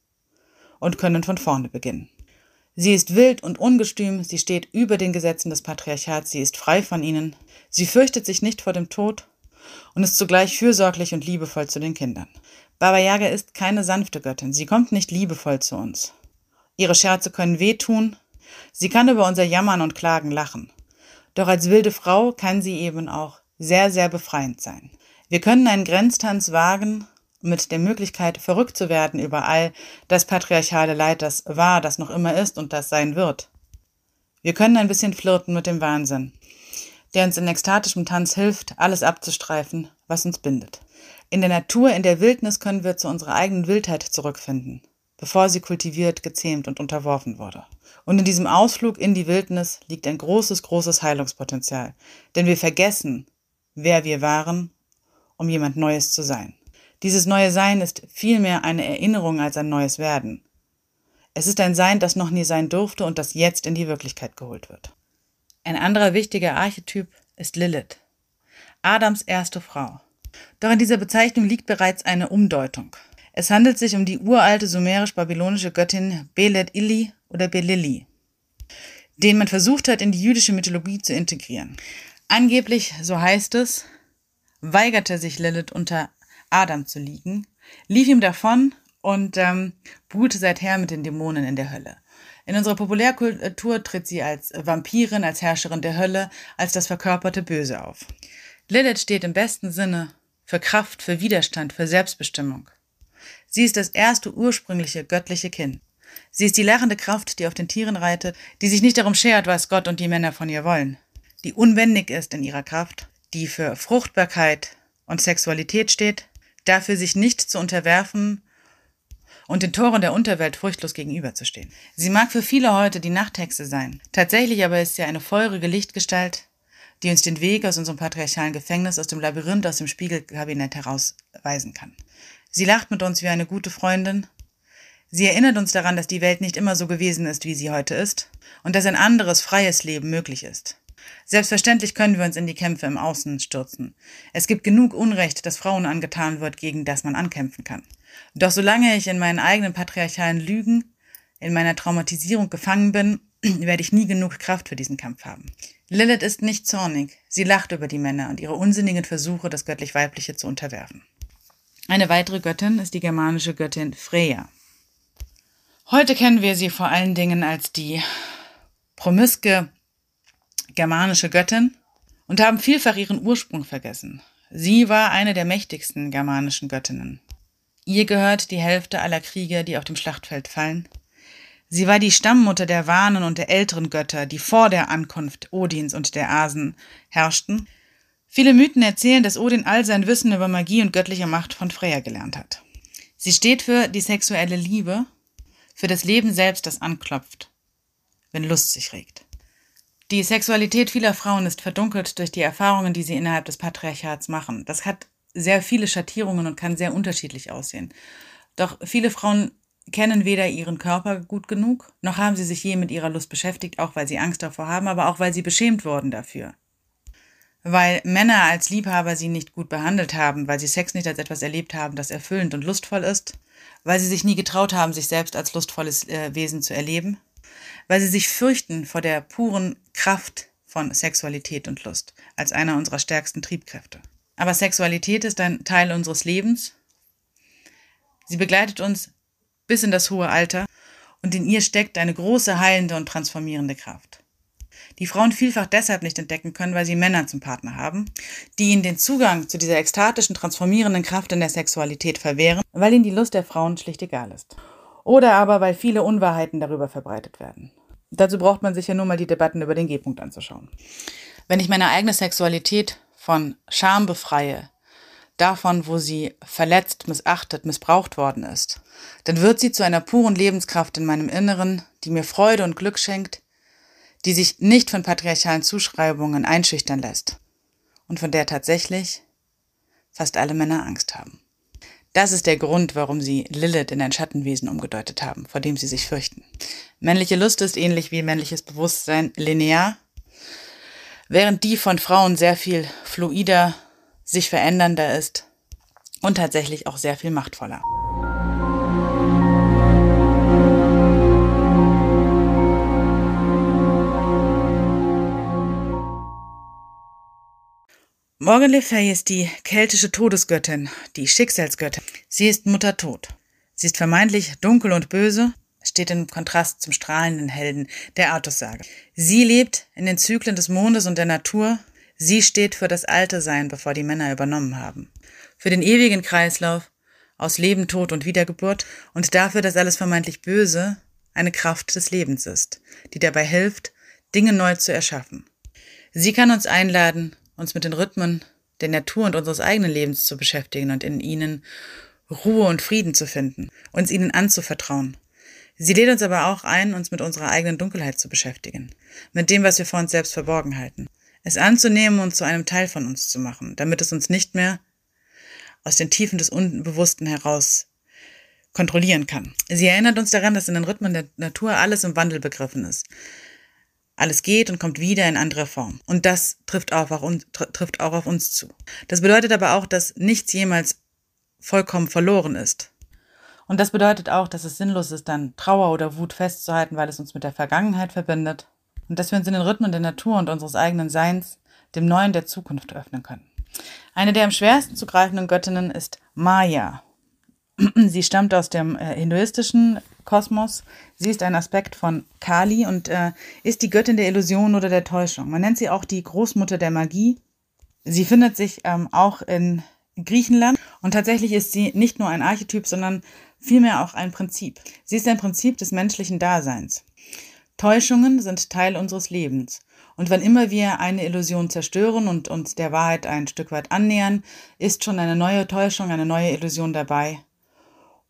und können von vorne beginnen. Sie ist wild und ungestüm, sie steht über den Gesetzen des Patriarchats, sie ist frei von ihnen, sie fürchtet sich nicht vor dem Tod und ist zugleich fürsorglich und liebevoll zu den Kindern. Baba Yaga ist keine sanfte Göttin, sie kommt nicht liebevoll zu uns. Ihre Scherze können wehtun, sie kann über unser Jammern und Klagen lachen. Doch als wilde Frau kann sie eben auch sehr, sehr befreiend sein. Wir können einen Grenztanz wagen mit der Möglichkeit, verrückt zu werden über all das patriarchale Leid, das war, das noch immer ist und das sein wird. Wir können ein bisschen flirten mit dem Wahnsinn der uns in ekstatischem Tanz hilft, alles abzustreifen, was uns bindet. In der Natur, in der Wildnis können wir zu unserer eigenen Wildheit zurückfinden, bevor sie kultiviert, gezähmt und unterworfen wurde. Und in diesem Ausflug in die Wildnis liegt ein großes, großes Heilungspotenzial, denn wir vergessen, wer wir waren, um jemand Neues zu sein. Dieses neue Sein ist vielmehr eine Erinnerung als ein neues Werden. Es ist ein Sein, das noch nie sein durfte und das jetzt in die Wirklichkeit geholt wird. Ein anderer wichtiger Archetyp ist Lilith, Adams erste Frau. Doch in dieser Bezeichnung liegt bereits eine Umdeutung. Es handelt sich um die uralte sumerisch-babylonische Göttin Belet Illi oder Belili, den man versucht hat, in die jüdische Mythologie zu integrieren. Angeblich, so heißt es, weigerte sich Lilith unter Adam zu liegen, lief ihm davon und ähm, buhlte seither mit den Dämonen in der Hölle. In unserer Populärkultur tritt sie als Vampirin, als Herrscherin der Hölle, als das verkörperte Böse auf. Lilith steht im besten Sinne für Kraft, für Widerstand, für Selbstbestimmung. Sie ist das erste ursprüngliche göttliche Kind. Sie ist die lachende Kraft, die auf den Tieren reitet, die sich nicht darum schert, was Gott und die Männer von ihr wollen. die unwendig ist in ihrer Kraft, die für Fruchtbarkeit und Sexualität steht, dafür sich nicht zu unterwerfen und den Toren der Unterwelt furchtlos gegenüberzustehen. Sie mag für viele heute die Nachthexe sein. Tatsächlich aber ist sie eine feurige Lichtgestalt, die uns den Weg aus unserem patriarchalen Gefängnis, aus dem Labyrinth, aus dem Spiegelkabinett herausweisen kann. Sie lacht mit uns wie eine gute Freundin. Sie erinnert uns daran, dass die Welt nicht immer so gewesen ist, wie sie heute ist, und dass ein anderes, freies Leben möglich ist. Selbstverständlich können wir uns in die Kämpfe im Außen stürzen. Es gibt genug Unrecht, das Frauen angetan wird, gegen das man ankämpfen kann. Doch solange ich in meinen eigenen patriarchalen Lügen, in meiner Traumatisierung gefangen bin, werde ich nie genug Kraft für diesen Kampf haben. Lilith ist nicht zornig. Sie lacht über die Männer und ihre unsinnigen Versuche, das göttlich-weibliche zu unterwerfen. Eine weitere Göttin ist die germanische Göttin Freya. Heute kennen wir sie vor allen Dingen als die promiske germanische Göttin und haben vielfach ihren Ursprung vergessen. Sie war eine der mächtigsten germanischen Göttinnen. Ihr gehört die Hälfte aller Kriege, die auf dem Schlachtfeld fallen. Sie war die Stammmutter der Wahnen und der älteren Götter, die vor der Ankunft Odins und der Asen herrschten. Viele Mythen erzählen, dass Odin all sein Wissen über Magie und göttliche Macht von Freya gelernt hat. Sie steht für die sexuelle Liebe, für das Leben selbst, das anklopft, wenn Lust sich regt. Die Sexualität vieler Frauen ist verdunkelt durch die Erfahrungen, die sie innerhalb des Patriarchats machen. Das hat sehr viele Schattierungen und kann sehr unterschiedlich aussehen. Doch viele Frauen kennen weder ihren Körper gut genug, noch haben sie sich je mit ihrer Lust beschäftigt, auch weil sie Angst davor haben, aber auch weil sie beschämt wurden dafür. Weil Männer als Liebhaber sie nicht gut behandelt haben, weil sie Sex nicht als etwas erlebt haben, das erfüllend und lustvoll ist, weil sie sich nie getraut haben, sich selbst als lustvolles äh, Wesen zu erleben, weil sie sich fürchten vor der puren Kraft von Sexualität und Lust als einer unserer stärksten Triebkräfte. Aber Sexualität ist ein Teil unseres Lebens. Sie begleitet uns bis in das hohe Alter und in ihr steckt eine große heilende und transformierende Kraft. Die Frauen vielfach deshalb nicht entdecken können, weil sie Männer zum Partner haben, die ihnen den Zugang zu dieser ekstatischen, transformierenden Kraft in der Sexualität verwehren, weil ihnen die Lust der Frauen schlicht egal ist. Oder aber weil viele Unwahrheiten darüber verbreitet werden. Dazu braucht man sich ja nur mal die Debatten über den G-Punkt anzuschauen. Wenn ich meine eigene Sexualität von Scham befreie, davon, wo sie verletzt, missachtet, missbraucht worden ist, dann wird sie zu einer puren Lebenskraft in meinem Inneren, die mir Freude und Glück schenkt, die sich nicht von patriarchalen Zuschreibungen einschüchtern lässt und von der tatsächlich fast alle Männer Angst haben. Das ist der Grund, warum sie Lilith in ein Schattenwesen umgedeutet haben, vor dem sie sich fürchten. Männliche Lust ist ähnlich wie männliches Bewusstsein linear während die von Frauen sehr viel fluider, sich verändernder ist und tatsächlich auch sehr viel machtvoller. Morgan Le Fay ist die keltische Todesgöttin, die Schicksalsgöttin. Sie ist Mutter Tod. Sie ist vermeintlich dunkel und böse, steht im Kontrast zum strahlenden Helden der Artussage. Sie lebt in den Zyklen des Mondes und der Natur. Sie steht für das Alte Sein, bevor die Männer übernommen haben. Für den ewigen Kreislauf aus Leben, Tod und Wiedergeburt und dafür, dass alles vermeintlich Böse eine Kraft des Lebens ist, die dabei hilft, Dinge neu zu erschaffen. Sie kann uns einladen, uns mit den Rhythmen der Natur und unseres eigenen Lebens zu beschäftigen und in ihnen Ruhe und Frieden zu finden, uns ihnen anzuvertrauen Sie lädt uns aber auch ein, uns mit unserer eigenen Dunkelheit zu beschäftigen, mit dem, was wir vor uns selbst verborgen halten, es anzunehmen und zu einem Teil von uns zu machen, damit es uns nicht mehr aus den Tiefen des Unbewussten heraus kontrollieren kann. Sie erinnert uns daran, dass in den Rhythmen der Natur alles im Wandel begriffen ist. Alles geht und kommt wieder in anderer Form. Und das trifft auch, auf uns, trifft auch auf uns zu. Das bedeutet aber auch, dass nichts jemals vollkommen verloren ist. Und das bedeutet auch, dass es sinnlos ist, dann Trauer oder Wut festzuhalten, weil es uns mit der Vergangenheit verbindet. Und dass wir uns in den Rhythmen der Natur und unseres eigenen Seins dem Neuen der Zukunft öffnen können. Eine der am schwersten zu greifenden Göttinnen ist Maya. Sie stammt aus dem äh, hinduistischen Kosmos. Sie ist ein Aspekt von Kali und äh, ist die Göttin der Illusion oder der Täuschung. Man nennt sie auch die Großmutter der Magie. Sie findet sich ähm, auch in Griechenland und tatsächlich ist sie nicht nur ein Archetyp, sondern vielmehr auch ein Prinzip. Sie ist ein Prinzip des menschlichen Daseins. Täuschungen sind Teil unseres Lebens Und wann immer wir eine Illusion zerstören und uns der Wahrheit ein Stück weit annähern, ist schon eine neue Täuschung, eine neue Illusion dabei,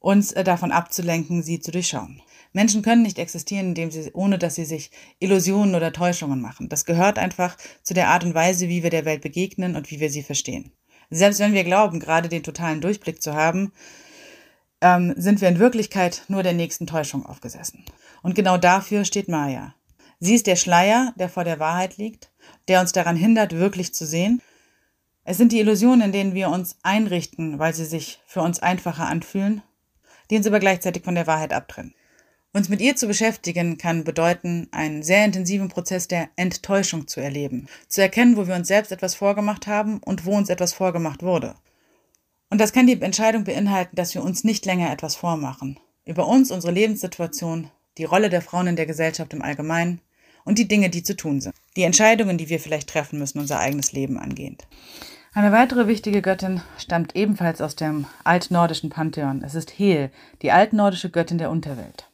uns äh, davon abzulenken, sie zu durchschauen. Menschen können nicht existieren, indem sie, ohne dass sie sich Illusionen oder Täuschungen machen. Das gehört einfach zu der Art und Weise, wie wir der Welt begegnen und wie wir sie verstehen. Selbst wenn wir glauben, gerade den totalen Durchblick zu haben, ähm, sind wir in Wirklichkeit nur der nächsten Täuschung aufgesessen. Und genau dafür steht Maya. Sie ist der Schleier, der vor der Wahrheit liegt, der uns daran hindert, wirklich zu sehen. Es sind die Illusionen, in denen wir uns einrichten, weil sie sich für uns einfacher anfühlen, die uns aber gleichzeitig von der Wahrheit abtrennen. Uns mit ihr zu beschäftigen kann bedeuten, einen sehr intensiven Prozess der Enttäuschung zu erleben, zu erkennen, wo wir uns selbst etwas vorgemacht haben und wo uns etwas vorgemacht wurde. Und das kann die Entscheidung beinhalten, dass wir uns nicht länger etwas vormachen. Über uns, unsere Lebenssituation, die Rolle der Frauen in der Gesellschaft im Allgemeinen, und die Dinge, die zu tun sind. Die Entscheidungen, die wir vielleicht treffen müssen, unser eigenes Leben angehend. Eine weitere wichtige Göttin stammt ebenfalls aus dem altnordischen Pantheon. Es ist Hel, die altnordische Göttin der Unterwelt,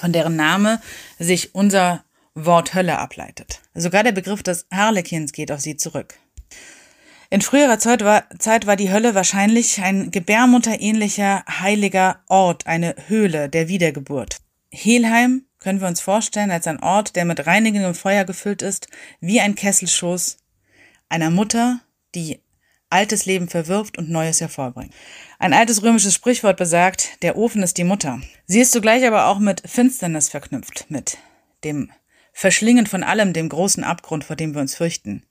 von deren Name sich unser Wort Hölle ableitet. Sogar der Begriff des Harlekins geht auf sie zurück. In früherer Zeit war, Zeit war die Hölle wahrscheinlich ein gebärmutterähnlicher heiliger Ort, eine Höhle der Wiedergeburt. Helheim können wir uns vorstellen als ein Ort, der mit reinigendem Feuer gefüllt ist, wie ein Kesselschoß einer Mutter, die altes Leben verwirft und Neues hervorbringt. Ein altes römisches Sprichwort besagt, der Ofen ist die Mutter. Sie ist zugleich aber auch mit Finsternis verknüpft, mit dem Verschlingen von allem, dem großen Abgrund, vor dem wir uns fürchten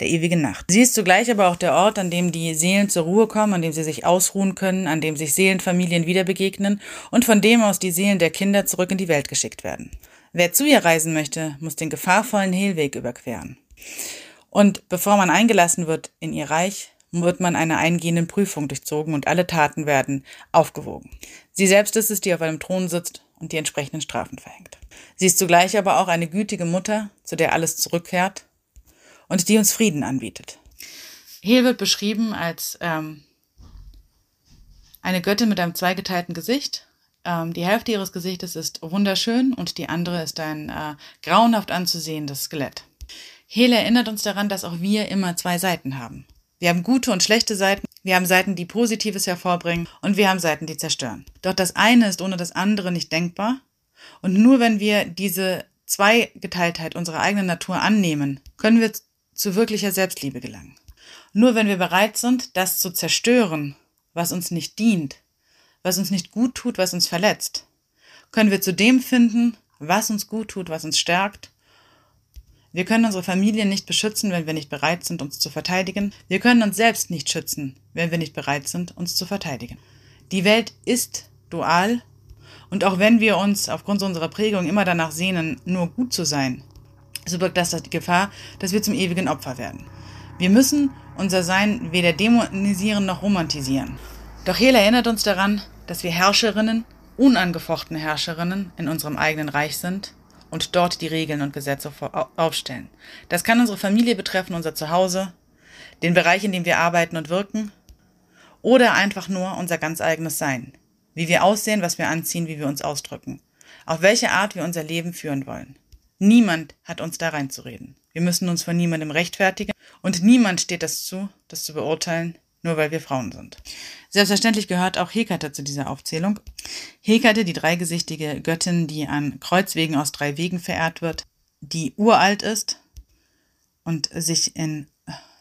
der ewigen Nacht. Sie ist zugleich aber auch der Ort, an dem die Seelen zur Ruhe kommen, an dem sie sich ausruhen können, an dem sich Seelenfamilien wieder begegnen und von dem aus die Seelen der Kinder zurück in die Welt geschickt werden. Wer zu ihr reisen möchte, muss den gefahrvollen Hehlweg überqueren. Und bevor man eingelassen wird in ihr Reich, wird man einer eingehenden Prüfung durchzogen und alle Taten werden aufgewogen. Sie selbst ist es, die auf einem Thron sitzt und die entsprechenden Strafen verhängt. Sie ist zugleich aber auch eine gütige Mutter, zu der alles zurückkehrt und die uns Frieden anbietet. Hel wird beschrieben als ähm, eine Göttin mit einem zweigeteilten Gesicht. Ähm, die Hälfte ihres Gesichtes ist wunderschön und die andere ist ein äh, grauenhaft anzusehendes Skelett. Hel erinnert uns daran, dass auch wir immer zwei Seiten haben. Wir haben gute und schlechte Seiten, wir haben Seiten, die Positives hervorbringen und wir haben Seiten, die zerstören. Doch das eine ist ohne das andere nicht denkbar. Und nur wenn wir diese Zweigeteiltheit unserer eigenen Natur annehmen, können wir zu wirklicher Selbstliebe gelangen. Nur wenn wir bereit sind, das zu zerstören, was uns nicht dient, was uns nicht gut tut, was uns verletzt, können wir zu dem finden, was uns gut tut, was uns stärkt. Wir können unsere Familie nicht beschützen, wenn wir nicht bereit sind, uns zu verteidigen. Wir können uns selbst nicht schützen, wenn wir nicht bereit sind, uns zu verteidigen. Die Welt ist dual und auch wenn wir uns aufgrund unserer Prägung immer danach sehnen, nur gut zu sein, so birgt das die Gefahr, dass wir zum ewigen Opfer werden. Wir müssen unser Sein weder dämonisieren noch romantisieren. Doch Hel erinnert uns daran, dass wir Herrscherinnen, unangefochtene Herrscherinnen in unserem eigenen Reich sind und dort die Regeln und Gesetze aufstellen. Das kann unsere Familie betreffen, unser Zuhause, den Bereich, in dem wir arbeiten und wirken, oder einfach nur unser ganz eigenes Sein. Wie wir aussehen, was wir anziehen, wie wir uns ausdrücken. Auf welche Art wir unser Leben führen wollen. Niemand hat uns da reinzureden. Wir müssen uns von niemandem rechtfertigen und niemand steht das zu, das zu beurteilen, nur weil wir Frauen sind. Selbstverständlich gehört auch Hekate zu dieser Aufzählung. Hekate, die dreigesichtige Göttin, die an Kreuzwegen aus drei Wegen verehrt wird, die uralt ist und sich in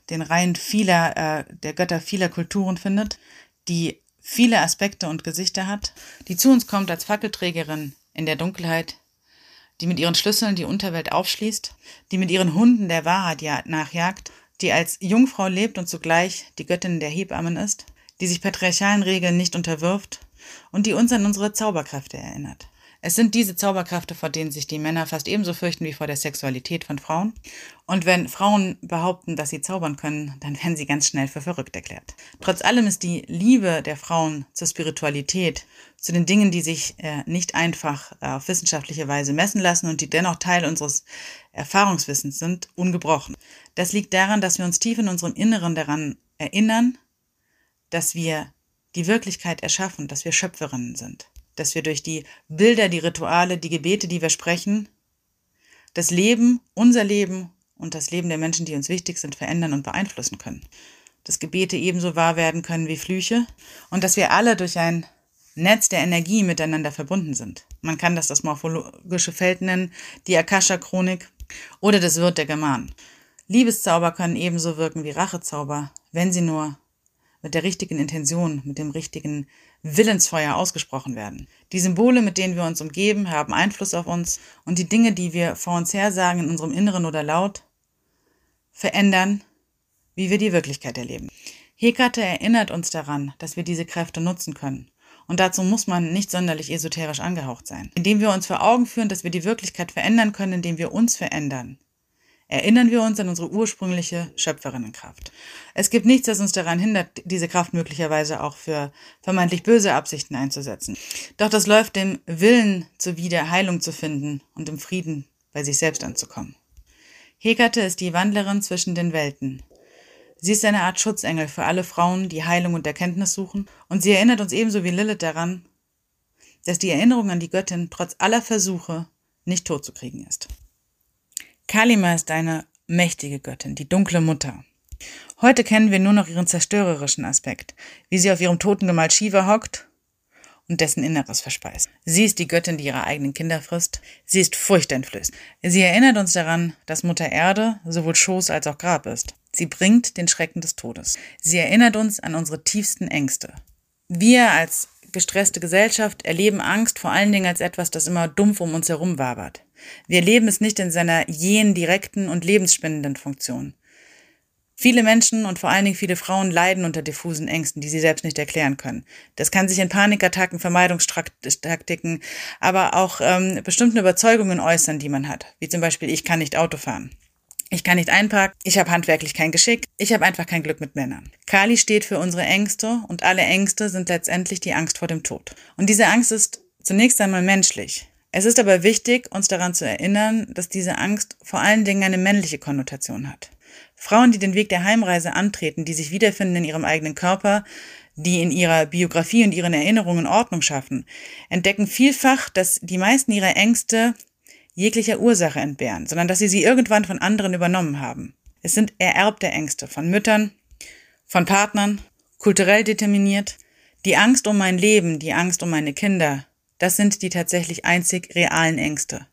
den Reihen vieler, äh, der Götter vieler Kulturen findet, die viele Aspekte und Gesichter hat, die zu uns kommt als Fackelträgerin in der Dunkelheit, die mit ihren Schlüsseln die Unterwelt aufschließt, die mit ihren Hunden der Wahrheit nachjagt, die als Jungfrau lebt und zugleich die Göttin der Hebammen ist, die sich patriarchalen Regeln nicht unterwirft und die uns an unsere Zauberkräfte erinnert. Es sind diese Zauberkräfte, vor denen sich die Männer fast ebenso fürchten wie vor der Sexualität von Frauen. Und wenn Frauen behaupten, dass sie zaubern können, dann werden sie ganz schnell für verrückt erklärt. Trotz allem ist die Liebe der Frauen zur Spiritualität, zu den Dingen, die sich äh, nicht einfach äh, auf wissenschaftliche Weise messen lassen und die dennoch Teil unseres Erfahrungswissens sind, ungebrochen. Das liegt daran, dass wir uns tief in unserem Inneren daran erinnern, dass wir die Wirklichkeit erschaffen, dass wir Schöpferinnen sind dass wir durch die Bilder, die Rituale, die Gebete, die wir sprechen, das Leben, unser Leben und das Leben der Menschen, die uns wichtig sind, verändern und beeinflussen können. Dass Gebete ebenso wahr werden können wie Flüche und dass wir alle durch ein Netz der Energie miteinander verbunden sind. Man kann das das morphologische Feld nennen, die Akasha-Chronik oder das Wirt der Germanen. Liebeszauber können ebenso wirken wie Rachezauber, wenn sie nur mit der richtigen Intention, mit dem richtigen Willensfeuer ausgesprochen werden. Die Symbole, mit denen wir uns umgeben, haben Einfluss auf uns und die Dinge, die wir vor uns her sagen in unserem Inneren oder laut, verändern, wie wir die Wirklichkeit erleben. Hekate erinnert uns daran, dass wir diese Kräfte nutzen können. Und dazu muss man nicht sonderlich esoterisch angehaucht sein. Indem wir uns vor Augen führen, dass wir die Wirklichkeit verändern können, indem wir uns verändern, erinnern wir uns an unsere ursprüngliche Schöpferinnenkraft. Es gibt nichts, das uns daran hindert, diese Kraft möglicherweise auch für vermeintlich böse Absichten einzusetzen. Doch das läuft dem Willen zuwider, Heilung zu finden und im Frieden bei sich selbst anzukommen. Hekate ist die Wandlerin zwischen den Welten. Sie ist eine Art Schutzengel für alle Frauen, die Heilung und Erkenntnis suchen, und sie erinnert uns ebenso wie Lilith daran, dass die Erinnerung an die Göttin trotz aller Versuche nicht totzukriegen ist. Kalima ist eine mächtige Göttin, die dunkle Mutter. Heute kennen wir nur noch ihren zerstörerischen Aspekt, wie sie auf ihrem Totengemahl Shiva hockt und dessen Inneres verspeist. Sie ist die Göttin, die ihre eigenen Kinder frisst. Sie ist furchteinflößend. Sie erinnert uns daran, dass Mutter Erde sowohl Schoß als auch Grab ist. Sie bringt den Schrecken des Todes. Sie erinnert uns an unsere tiefsten Ängste. Wir als gestresste Gesellschaft erleben Angst vor allen Dingen als etwas, das immer dumpf um uns herum wabert. Wir erleben es nicht in seiner jenen direkten und lebensspendenden Funktion. Viele Menschen und vor allen Dingen viele Frauen leiden unter diffusen Ängsten, die sie selbst nicht erklären können. Das kann sich in Panikattacken, Vermeidungstaktiken, aber auch ähm, bestimmten Überzeugungen äußern, die man hat, wie zum Beispiel ich kann nicht Auto fahren. Ich kann nicht einparken, ich habe handwerklich kein Geschick, ich habe einfach kein Glück mit Männern. Kali steht für unsere Ängste und alle Ängste sind letztendlich die Angst vor dem Tod. Und diese Angst ist zunächst einmal menschlich. Es ist aber wichtig, uns daran zu erinnern, dass diese Angst vor allen Dingen eine männliche Konnotation hat. Frauen, die den Weg der Heimreise antreten, die sich wiederfinden in ihrem eigenen Körper, die in ihrer Biografie und ihren Erinnerungen Ordnung schaffen, entdecken vielfach, dass die meisten ihrer Ängste jeglicher Ursache entbehren, sondern dass sie sie irgendwann von anderen übernommen haben. Es sind ererbte Ängste von Müttern, von Partnern, kulturell determiniert. Die Angst um mein Leben, die Angst um meine Kinder, das sind die tatsächlich einzig realen Ängste.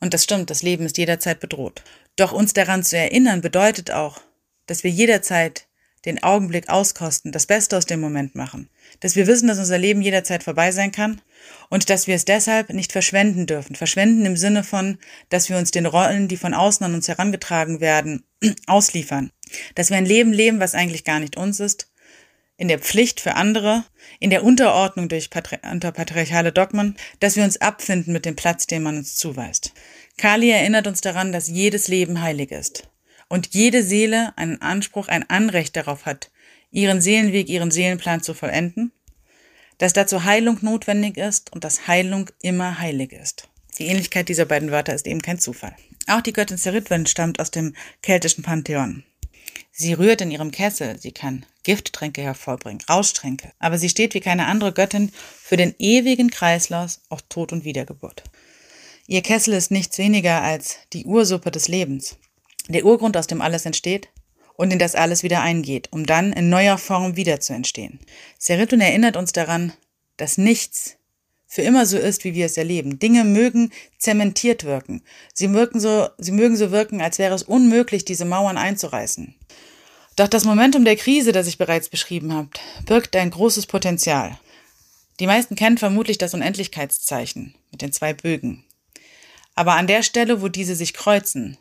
Und das stimmt, das Leben ist jederzeit bedroht. Doch uns daran zu erinnern bedeutet auch, dass wir jederzeit den Augenblick auskosten, das Beste aus dem Moment machen. Dass wir wissen, dass unser Leben jederzeit vorbei sein kann und dass wir es deshalb nicht verschwenden dürfen. Verschwenden im Sinne von, dass wir uns den Rollen, die von außen an uns herangetragen werden, ausliefern. Dass wir ein Leben leben, was eigentlich gar nicht uns ist in der Pflicht für andere, in der Unterordnung durch patri unter patriarchale Dogmen, dass wir uns abfinden mit dem Platz, den man uns zuweist. Kali erinnert uns daran, dass jedes Leben heilig ist und jede Seele einen Anspruch, ein Anrecht darauf hat, ihren Seelenweg, ihren Seelenplan zu vollenden, dass dazu Heilung notwendig ist und dass Heilung immer heilig ist. Die Ähnlichkeit dieser beiden Wörter ist eben kein Zufall. Auch die Göttin Seritwen stammt aus dem keltischen Pantheon. Sie rührt in ihrem Kessel, sie kann Gifttränke hervorbringen, Rauschtränke, aber sie steht wie keine andere Göttin für den ewigen Kreislauf auch Tod und Wiedergeburt. Ihr Kessel ist nichts weniger als die Ursuppe des Lebens, der Urgrund, aus dem alles entsteht und in das alles wieder eingeht, um dann in neuer Form wieder zu entstehen. Seritun erinnert uns daran, dass nichts für immer so ist, wie wir es erleben. Dinge mögen zementiert wirken. Sie, wirken so, sie mögen so wirken, als wäre es unmöglich, diese Mauern einzureißen. Doch das Momentum der Krise, das ich bereits beschrieben habe, birgt ein großes Potenzial. Die meisten kennen vermutlich das Unendlichkeitszeichen mit den zwei Bögen. Aber an der Stelle, wo diese sich kreuzen,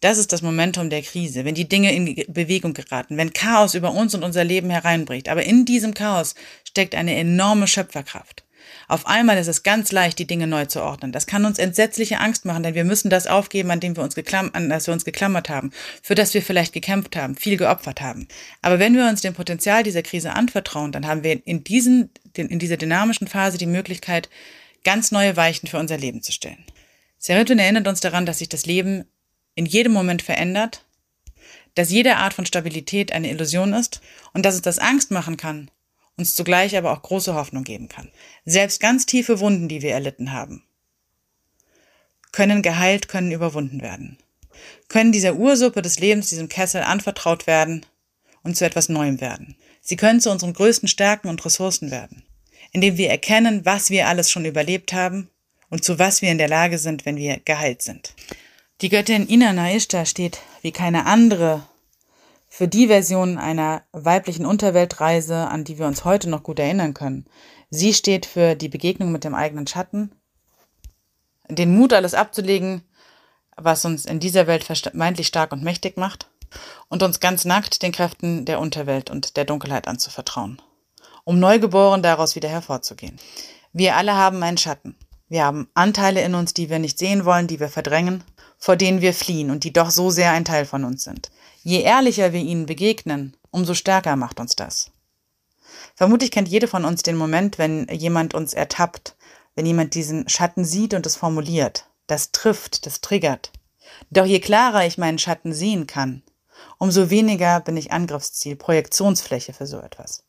das ist das Momentum der Krise, wenn die Dinge in Bewegung geraten, wenn Chaos über uns und unser Leben hereinbricht. Aber in diesem Chaos steckt eine enorme Schöpferkraft. Auf einmal ist es ganz leicht, die Dinge neu zu ordnen. Das kann uns entsetzliche Angst machen, denn wir müssen das aufgeben, an dem wir uns geklammert, an das wir uns geklammert haben, für das wir vielleicht gekämpft haben, viel geopfert haben. Aber wenn wir uns dem Potenzial dieser Krise anvertrauen, dann haben wir in diesen, in dieser dynamischen Phase die Möglichkeit, ganz neue Weichen für unser Leben zu stellen. Serotonin erinnert uns daran, dass sich das Leben in jedem Moment verändert, dass jede Art von Stabilität eine Illusion ist und dass es das Angst machen kann, uns zugleich aber auch große Hoffnung geben kann. Selbst ganz tiefe Wunden, die wir erlitten haben, können geheilt, können überwunden werden. können dieser Ursuppe des Lebens, diesem Kessel anvertraut werden und zu etwas Neuem werden. Sie können zu unseren größten Stärken und Ressourcen werden, indem wir erkennen, was wir alles schon überlebt haben und zu was wir in der Lage sind, wenn wir geheilt sind. Die Göttin Inanna Ishtar steht wie keine andere für die Version einer weiblichen Unterweltreise, an die wir uns heute noch gut erinnern können. Sie steht für die Begegnung mit dem eigenen Schatten, den Mut, alles abzulegen, was uns in dieser Welt vermeintlich stark und mächtig macht, und uns ganz nackt den Kräften der Unterwelt und der Dunkelheit anzuvertrauen, um neugeboren daraus wieder hervorzugehen. Wir alle haben einen Schatten. Wir haben Anteile in uns, die wir nicht sehen wollen, die wir verdrängen, vor denen wir fliehen und die doch so sehr ein Teil von uns sind. Je ehrlicher wir ihnen begegnen, umso stärker macht uns das. Vermutlich kennt jede von uns den Moment, wenn jemand uns ertappt, wenn jemand diesen Schatten sieht und es formuliert. Das trifft, das triggert. Doch je klarer ich meinen Schatten sehen kann, umso weniger bin ich Angriffsziel, Projektionsfläche für so etwas.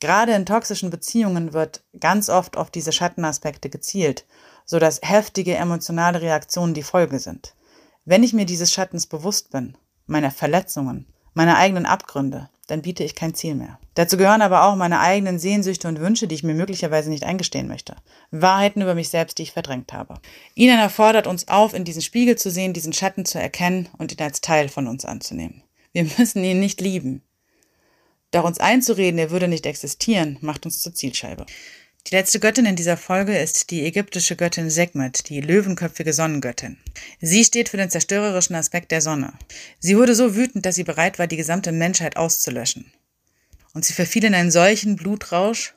Gerade in toxischen Beziehungen wird ganz oft auf diese Schattenaspekte gezielt, so dass heftige emotionale Reaktionen die Folge sind. Wenn ich mir dieses Schattens bewusst bin, meiner Verletzungen, meiner eigenen Abgründe, dann biete ich kein Ziel mehr. Dazu gehören aber auch meine eigenen Sehnsüchte und Wünsche, die ich mir möglicherweise nicht eingestehen möchte. Wahrheiten über mich selbst, die ich verdrängt habe. Ihnen erfordert uns auf, in diesen Spiegel zu sehen, diesen Schatten zu erkennen und ihn als Teil von uns anzunehmen. Wir müssen ihn nicht lieben. Doch uns einzureden, er würde nicht existieren, macht uns zur Zielscheibe. Die letzte Göttin in dieser Folge ist die ägyptische Göttin Sekhmet, die löwenköpfige Sonnengöttin. Sie steht für den zerstörerischen Aspekt der Sonne. Sie wurde so wütend, dass sie bereit war, die gesamte Menschheit auszulöschen. Und sie verfiel in einen solchen Blutrausch,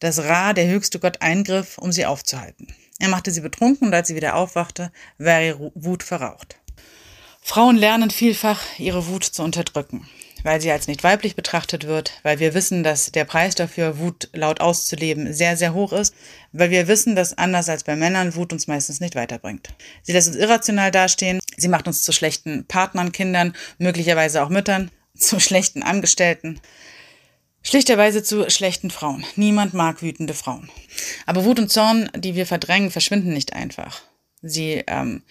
dass Ra, der höchste Gott, eingriff, um sie aufzuhalten. Er machte sie betrunken und als sie wieder aufwachte, war ihre Wut verraucht. Frauen lernen vielfach, ihre Wut zu unterdrücken weil sie als nicht weiblich betrachtet wird, weil wir wissen, dass der Preis dafür, Wut laut auszuleben, sehr, sehr hoch ist, weil wir wissen, dass anders als bei Männern Wut uns meistens nicht weiterbringt. Sie lässt uns irrational dastehen, sie macht uns zu schlechten Partnern, Kindern, möglicherweise auch Müttern, zu schlechten Angestellten. Schlichterweise zu schlechten Frauen. Niemand mag wütende Frauen. Aber Wut und Zorn, die wir verdrängen, verschwinden nicht einfach. Sie ähm,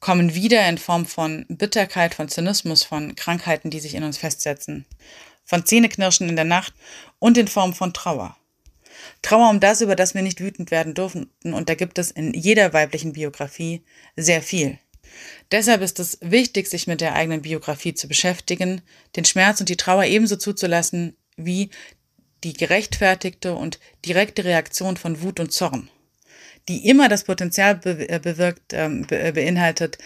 kommen wieder in Form von Bitterkeit, von Zynismus, von Krankheiten, die sich in uns festsetzen, von Zähneknirschen in der Nacht und in Form von Trauer. Trauer um das, über das wir nicht wütend werden dürfen, und da gibt es in jeder weiblichen Biografie sehr viel. Deshalb ist es wichtig, sich mit der eigenen Biografie zu beschäftigen, den Schmerz und die Trauer ebenso zuzulassen wie die gerechtfertigte und direkte Reaktion von Wut und Zorn die immer das Potenzial äh, bewirkt, ähm, äh, beinhaltet,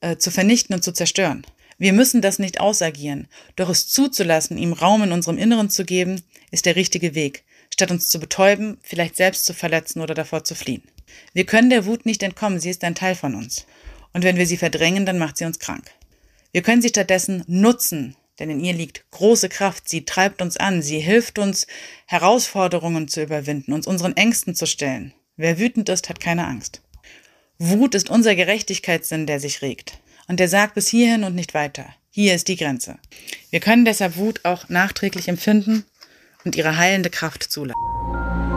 äh, zu vernichten und zu zerstören. Wir müssen das nicht ausagieren, doch es zuzulassen, ihm Raum in unserem Inneren zu geben, ist der richtige Weg, statt uns zu betäuben, vielleicht selbst zu verletzen oder davor zu fliehen. Wir können der Wut nicht entkommen, sie ist ein Teil von uns. Und wenn wir sie verdrängen, dann macht sie uns krank. Wir können sie stattdessen nutzen, denn in ihr liegt große Kraft, sie treibt uns an, sie hilft uns, Herausforderungen zu überwinden, uns unseren Ängsten zu stellen. Wer wütend ist, hat keine Angst. Wut ist unser Gerechtigkeitssinn, der sich regt. Und der sagt bis hierhin und nicht weiter. Hier ist die Grenze. Wir können deshalb Wut auch nachträglich empfinden und ihre heilende Kraft zulassen.